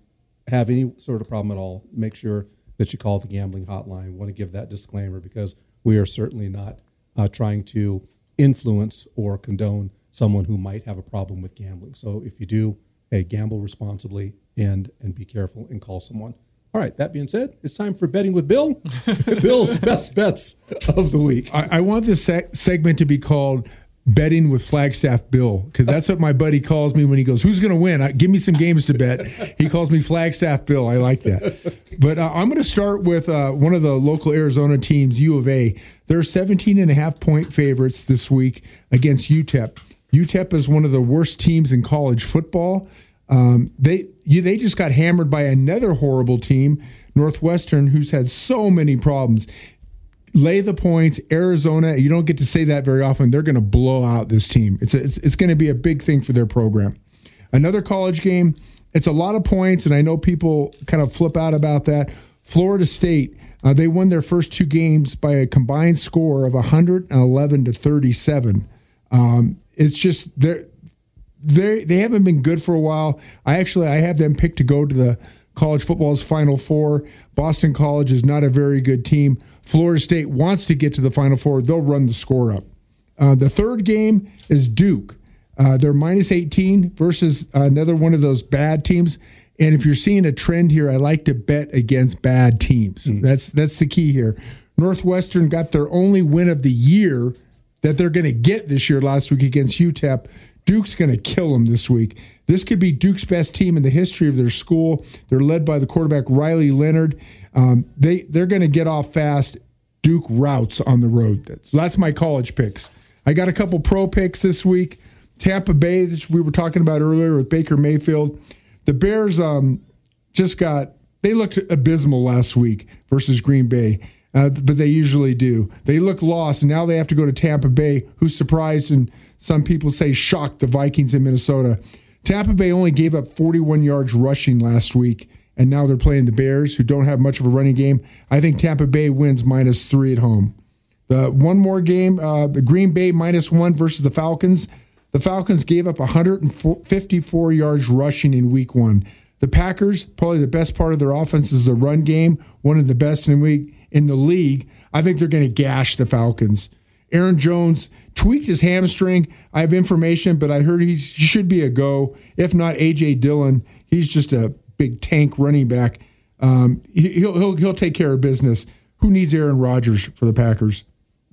have any sort of problem at all, make sure that you call the gambling hotline. Want to give that disclaimer because we are certainly not uh, trying to influence or condone someone who might have a problem with gambling. So if you do, hey, gamble responsibly and and be careful and call someone. All right. That being said, it's time for betting with Bill. Bill's best bets of the week. I, I want this segment to be called betting with Flagstaff Bill because that's what my buddy calls me when he goes, "Who's going to win? I, give me some games to bet." He calls me Flagstaff Bill. I like that. But uh, I'm going to start with uh, one of the local Arizona teams, U of A. They're 17 and a half point favorites this week against UTEP. UTEP is one of the worst teams in college football. Um, they you, they just got hammered by another horrible team, Northwestern, who's had so many problems. Lay the points, Arizona. You don't get to say that very often. They're going to blow out this team. It's a, it's, it's going to be a big thing for their program. Another college game. It's a lot of points, and I know people kind of flip out about that. Florida State. Uh, they won their first two games by a combined score of 111 to 37. Um, it's just they're they they haven't been good for a while. I actually I have them picked to go to the college football's Final Four. Boston College is not a very good team. Florida State wants to get to the Final Four. They'll run the score up. Uh, the third game is Duke. Uh, they're minus 18 versus another one of those bad teams. And if you're seeing a trend here, I like to bet against bad teams. Mm. That's that's the key here. Northwestern got their only win of the year that they're going to get this year last week against UTEP. Duke's going to kill them this week. This could be Duke's best team in the history of their school. They're led by the quarterback Riley Leonard. Um, they they're going to get off fast. Duke routes on the road. That's my college picks. I got a couple pro picks this week. Tampa Bay, which we were talking about earlier with Baker Mayfield. The Bears um, just got they looked abysmal last week versus Green Bay. Uh, but they usually do. They look lost, and now they have to go to Tampa Bay, who surprised and some people say shocked the Vikings in Minnesota. Tampa Bay only gave up 41 yards rushing last week, and now they're playing the Bears, who don't have much of a running game. I think Tampa Bay wins minus three at home. The one more game, uh, the Green Bay minus one versus the Falcons. The Falcons gave up 154 yards rushing in week one. The Packers, probably the best part of their offense is the run game, one of the best in the week in the league. I think they're going to gash the Falcons. Aaron Jones tweaked his hamstring. I have information, but I heard he should be a go. If not, AJ Dillon, he's just a big tank running back. Um, he'll, he'll he'll take care of business. Who needs Aaron Rodgers for the Packers?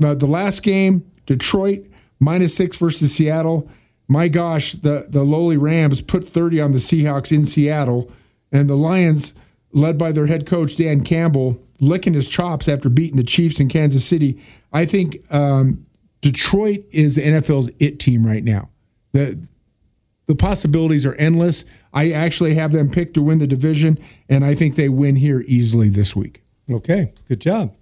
Uh, the last game, Detroit minus six versus Seattle. My gosh, the the lowly Rams put 30 on the Seahawks in Seattle, and the Lions, led by their head coach Dan Campbell, licking his chops after beating the Chiefs in Kansas City. I think um, Detroit is the NFL's it team right now. The the possibilities are endless. I actually have them picked to win the division, and I think they win here easily this week. Okay, good job.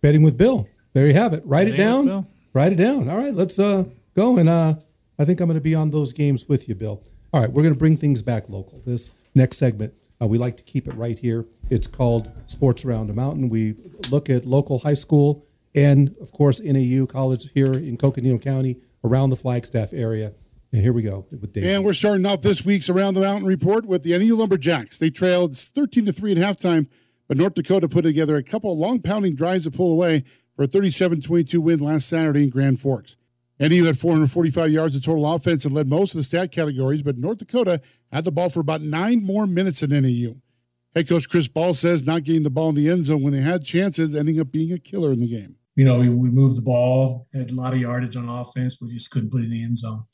Betting with Bill. There you have it. Write Betting it down. Write it down. All right, let's uh, go. And uh, I think I'm going to be on those games with you, Bill. All right, we're going to bring things back local. This next segment, uh, we like to keep it right here. It's called Sports Around the Mountain. We look at local high school and, of course, NAU college here in Coconino County around the Flagstaff area. And here we go with Dave. And we're starting off this week's Around the Mountain report with the NU Lumberjacks. They trailed 13 to 3 at halftime, but North Dakota put together a couple of long pounding drives to pull away for a 37 22 win last Saturday in Grand Forks. NU had 445 yards of total offense and led most of the stat categories, but North Dakota had the ball for about nine more minutes than NAU. Head coach Chris Ball says not getting the ball in the end zone when they had chances ending up being a killer in the game. you know, we, we moved the ball, had a lot of yardage on offense, but just couldn't put it in the end zone.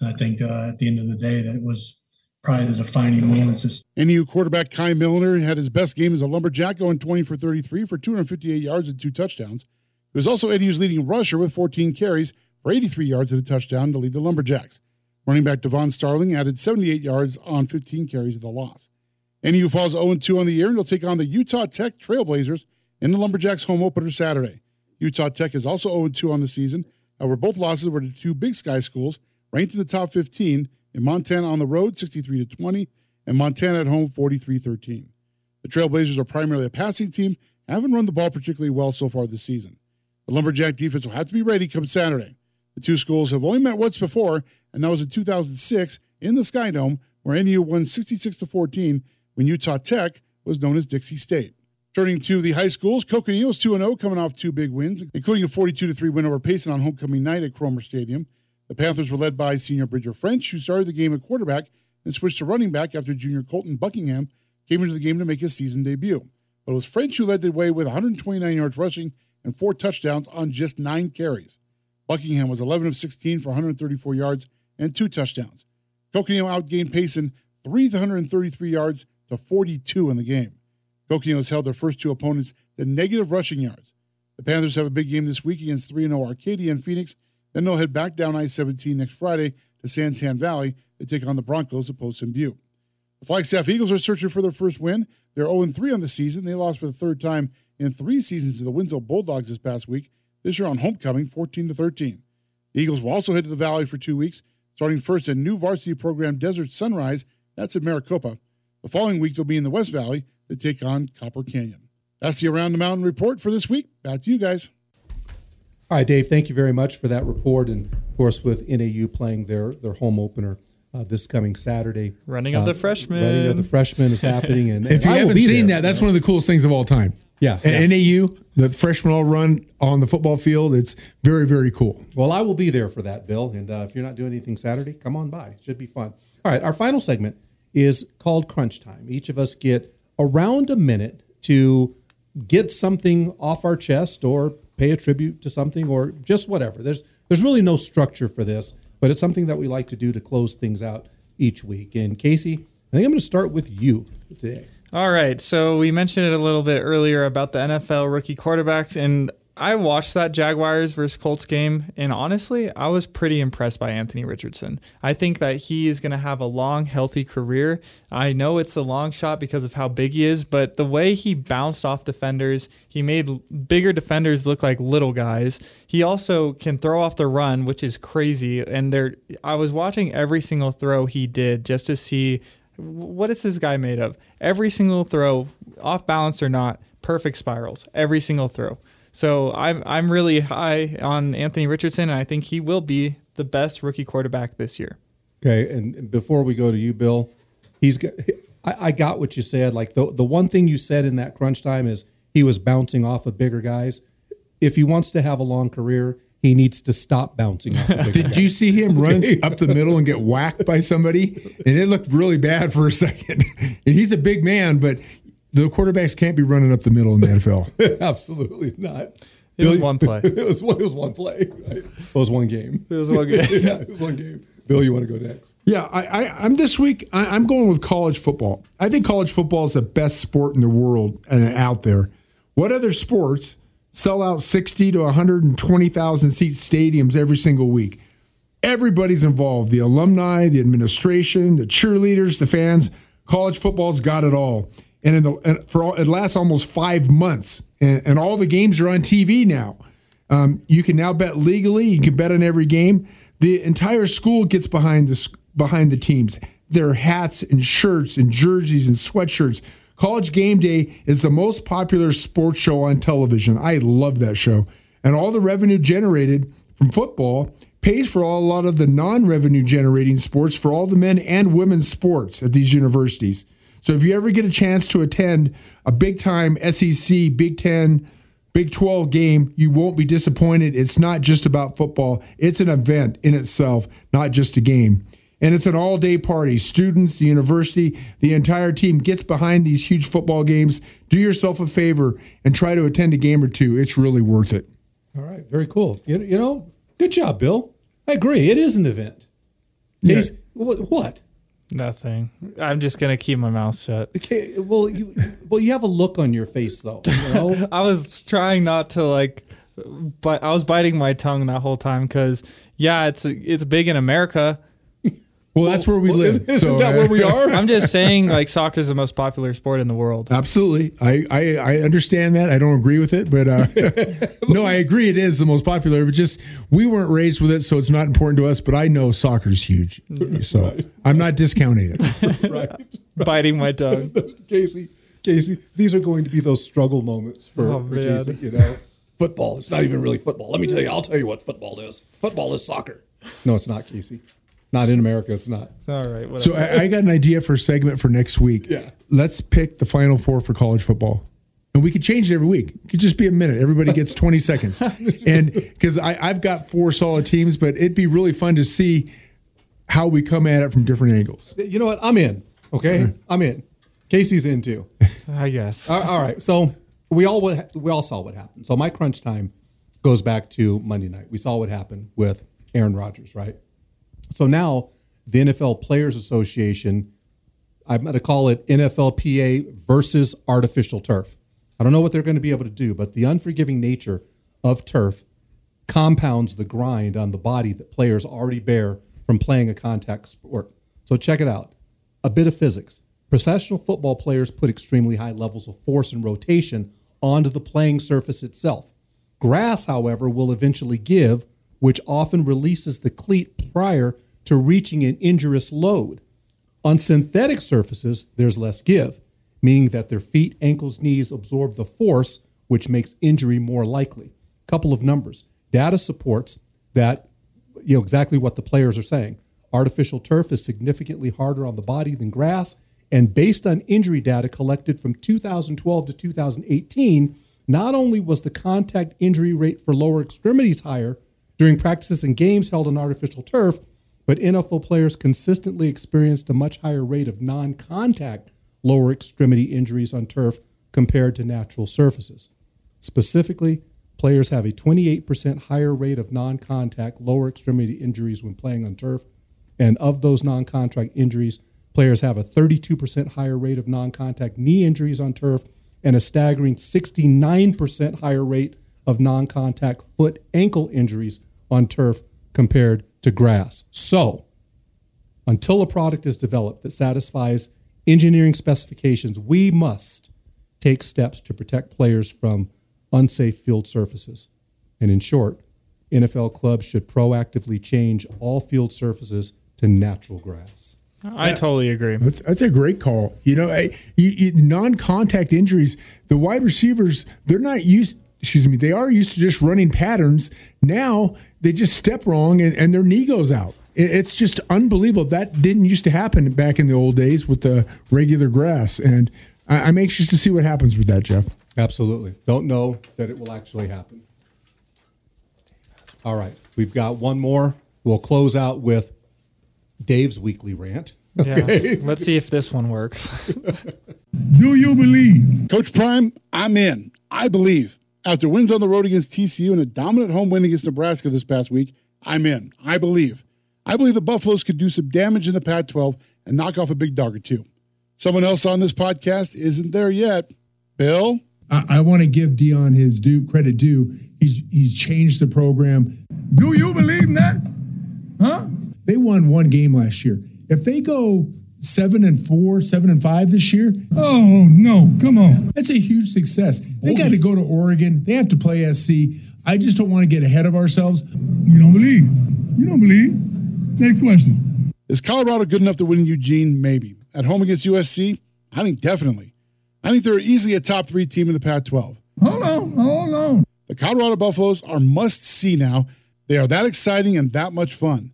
And I think uh, at the end of the day, that was probably the defining moments. NU quarterback Kai Millner had his best game as a Lumberjack, going 20 for 33 for 258 yards and two touchdowns. He was also NU's leading rusher with 14 carries for 83 yards and a touchdown to lead the Lumberjacks. Running back Devon Starling added 78 yards on 15 carries of the loss. NU falls 0 2 on the year and will take on the Utah Tech Trailblazers in the Lumberjacks home opener Saturday. Utah Tech is also 0 2 on the season. However, both losses were to two Big Sky schools ranked in the top 15 in Montana on the road 63 to 20 and Montana at home 43 13. The Trailblazers are primarily a passing team, and haven't run the ball particularly well so far this season. The Lumberjack defense will have to be ready come Saturday. The two schools have only met once before, and that was in 2006 in the Sky Dome, where NU won 66 to 14 when Utah Tech was known as Dixie State. Turning to the high schools, Coconino is 2 0, coming off two big wins, including a 42 3 win over Payson on homecoming night at Cromer Stadium. The Panthers were led by senior Bridger French, who started the game at quarterback and switched to running back after junior Colton Buckingham came into the game to make his season debut. But it was French who led the way with 129 yards rushing and four touchdowns on just nine carries. Buckingham was 11 of 16 for 134 yards and two touchdowns. Coconino outgained Payson 333 yards to 42 in the game. Coconino has held their first two opponents to negative rushing yards. The Panthers have a big game this week against 3 0 Arcadia and Phoenix. Then they'll head back down I 17 next Friday to Santan Valley to take on the Broncos at Poston Butte. The Flagstaff Eagles are searching for their first win. They're 0 3 on the season. They lost for the third time in three seasons to the Winslow Bulldogs this past week. This year on homecoming, 14 to 13. The Eagles will also head to the Valley for two weeks, starting first at new varsity program Desert Sunrise. That's in Maricopa. The following week, they'll be in the West Valley to take on Copper Canyon. That's the Around the Mountain report for this week. Back to you guys. All right, Dave, thank you very much for that report. And of course, with NAU playing their, their home opener uh, this coming Saturday. Running of uh, the freshmen. Running of the freshmen is happening. And, If you I haven't seen there. that, that's one of the coolest things of all time. Yeah, At yeah. NAU, the freshman all run on the football field. It's very, very cool. Well, I will be there for that, Bill. And uh, if you're not doing anything Saturday, come on by. It should be fun. All right, our final segment is called Crunch Time. Each of us get around a minute to get something off our chest or pay a tribute to something or just whatever. There's there's really no structure for this, but it's something that we like to do to close things out each week. And Casey, I think I'm going to start with you today. All right. So we mentioned it a little bit earlier about the NFL rookie quarterbacks, and I watched that Jaguars versus Colts game, and honestly, I was pretty impressed by Anthony Richardson. I think that he is going to have a long, healthy career. I know it's a long shot because of how big he is, but the way he bounced off defenders, he made bigger defenders look like little guys. He also can throw off the run, which is crazy. And there, I was watching every single throw he did just to see what is this guy made of. Every single throw, off balance or not, perfect spirals. Every single throw. So I'm I'm really high on Anthony Richardson, and I think he will be the best rookie quarterback this year. Okay, and before we go to you, Bill, he's got. I, I got what you said. Like the the one thing you said in that crunch time is he was bouncing off of bigger guys. If he wants to have a long career, he needs to stop bouncing off. Of bigger Did guys. you see him run up the middle and get whacked by somebody? And it looked really bad for a second. And he's a big man, but the quarterbacks can't be running up the middle in the NFL. Absolutely not. It was one play. it was one. It was one play. Right? It was one game. It was one game. yeah, it was one game. Bill, you want to go next? Yeah, I, I, I'm this week. I, I'm going with college football. I think college football is the best sport in the world and out there. What other sports sell out 60 to 120,000 seat stadiums every single week? Everybody's involved: the alumni, the administration, the cheerleaders, the fans. College football's got it all, and in the and for all, it lasts almost five months, and, and all the games are on TV now. Um, you can now bet legally. You can bet on every game. The entire school gets behind the behind the teams. Their hats and shirts and jerseys and sweatshirts. College Game Day is the most popular sports show on television. I love that show, and all the revenue generated from football pays for all, a lot of the non-revenue generating sports for all the men and women's sports at these universities. So if you ever get a chance to attend a big time SEC, Big Ten, Big 12 game, you won't be disappointed. It's not just about football, it's an event in itself, not just a game. And it's an all day party. Students, the university, the entire team gets behind these huge football games. Do yourself a favor and try to attend a game or two. It's really worth it. All right, very cool. You, you know, good job, Bill. I agree. It is an event. Yeah. What? Nothing. I'm just gonna keep my mouth shut. Okay, well, you well, you have a look on your face though. You know, I was trying not to like, but I was biting my tongue that whole time because yeah, it's it's big in America. Well, that's where we Well, live. isn't- isn't so that where we are? I'm just saying like soccer is the most popular sport in the world. Absolutely. I, I, I understand that. I don't agree with it, but uh, no, I agree it is the most popular, but just we weren't raised with it, so it's not important to us. But I know soccer's huge. So I'm not discounting it. right? biting my tongue. Casey, Casey, these are going to be those struggle moments for, Oh, for. Casey. You know, football. It's not even really football. Let me tell you. I'll tell you what football is. Football is soccer. No, it's not, Casey. Not in America. It's not. All right, whatever. So I, I got an idea for a segment for next week. Yeah. Let's pick the final four for college football. And we could change it every week. It could just be a minute. Everybody gets 20 seconds. And because I've got four solid teams, but it'd be really fun to see how we come at it from different angles. You know what? I'm in. Okay, I'm in. Casey's in too. I guess. all all right. So we all we all saw what happened. So my crunch time goes back to Monday night. We saw what happened with Aaron Rodgers, right? So now the NFL Players Association, I'm going to call it NFLPA versus artificial turf. I don't know what they're going to be able to do, but the unforgiving nature of turf compounds the grind on the body that players already bear from playing a contact sport. So check it out. A bit of physics. Professional football players put extremely high levels of force and rotation onto the playing surface itself. Grass, however, will eventually give, which often releases the cleat prior to reaching an injurious load. On synthetic surfaces, there's less give, meaning that their feet, ankles, knees absorb the force, which makes injury more likely. Couple of numbers. Data supports that, you know, exactly what the players are saying. Artificial turf is significantly harder on the body than grass, and based on injury data collected from 2012 to 2018, not only was the contact injury rate for lower extremities higher during practices and games held on artificial turf, but NFL players consistently experienced a much higher rate of non contact lower extremity injuries on turf compared to natural surfaces. Specifically, players have a 28% higher rate of non contact lower extremity injuries when playing on turf. And of those non contact injuries, players have a 32% higher rate of non contact knee injuries on turf and a staggering 69% higher rate of non contact foot ankle injuries on turf compared to grass. So, until a product is developed that satisfies engineering specifications, we must take steps to protect players from unsafe field surfaces. And in short, NFL clubs should proactively change all field surfaces to natural grass. I totally agree. That's, that's a great call. You know, I, you, you, non-contact injuries. The wide receivers, they're not used. Excuse me, they are used to just running patterns. Now they just step wrong and, and their knee goes out. It, it's just unbelievable. That didn't used to happen back in the old days with the regular grass. And I, I'm anxious to see what happens with that, Jeff. Absolutely. Don't know that it will actually happen. All right. We've got one more. We'll close out with Dave's weekly rant. Yeah. Let's see if this one works. Do you believe? Coach Prime, I'm in. I believe. After wins on the road against TCU and a dominant home win against Nebraska this past week, I'm in. I believe. I believe the Buffaloes could do some damage in the Pac 12 and knock off a big dog or two. Someone else on this podcast isn't there yet. Bill? I, I want to give Deion his due credit due. He's he's changed the program. Do you believe that? Huh? They won one game last year. If they go seven and four, seven and five this year, Oh, no. Come on. that's a huge success. They oh. got to go to Oregon. They have to play SC. I just don't want to get ahead of ourselves. You don't believe. You don't believe. Next question. Is Colorado good enough to win in Eugene? Maybe. At home against USC? I think definitely. I think they're easily a top three team in the Pac 12. Hold on. Hold on. The Colorado Buffaloes are must see now. They are that exciting and that much fun.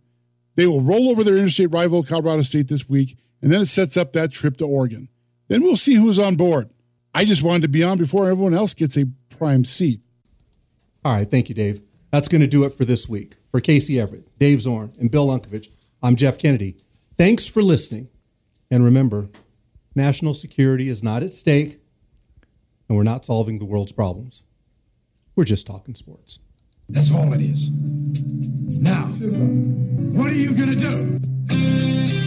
They will roll over their interstate rival, Colorado State, this week, and then it sets up that trip to Oregon. Then we'll see who's on board. I just wanted to be on before everyone else gets a prime seat. All right. Thank you, Dave. That's going to do it for this week. For Casey Everett, Dave Zorn, and Bill Unkovich, I'm Jeff Kennedy. Thanks for listening. And remember, national security is not at stake, and we're not solving the world's problems. We're just talking sports. That's all it is. Now, what are you gonna do?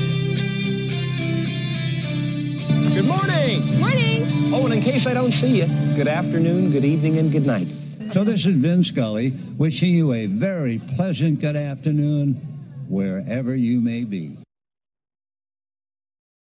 Good morning. Morning. Oh, and in case I don't see you, good afternoon, good evening, and good night. So this is Vin Scully wishing you a very pleasant good afternoon wherever you may be.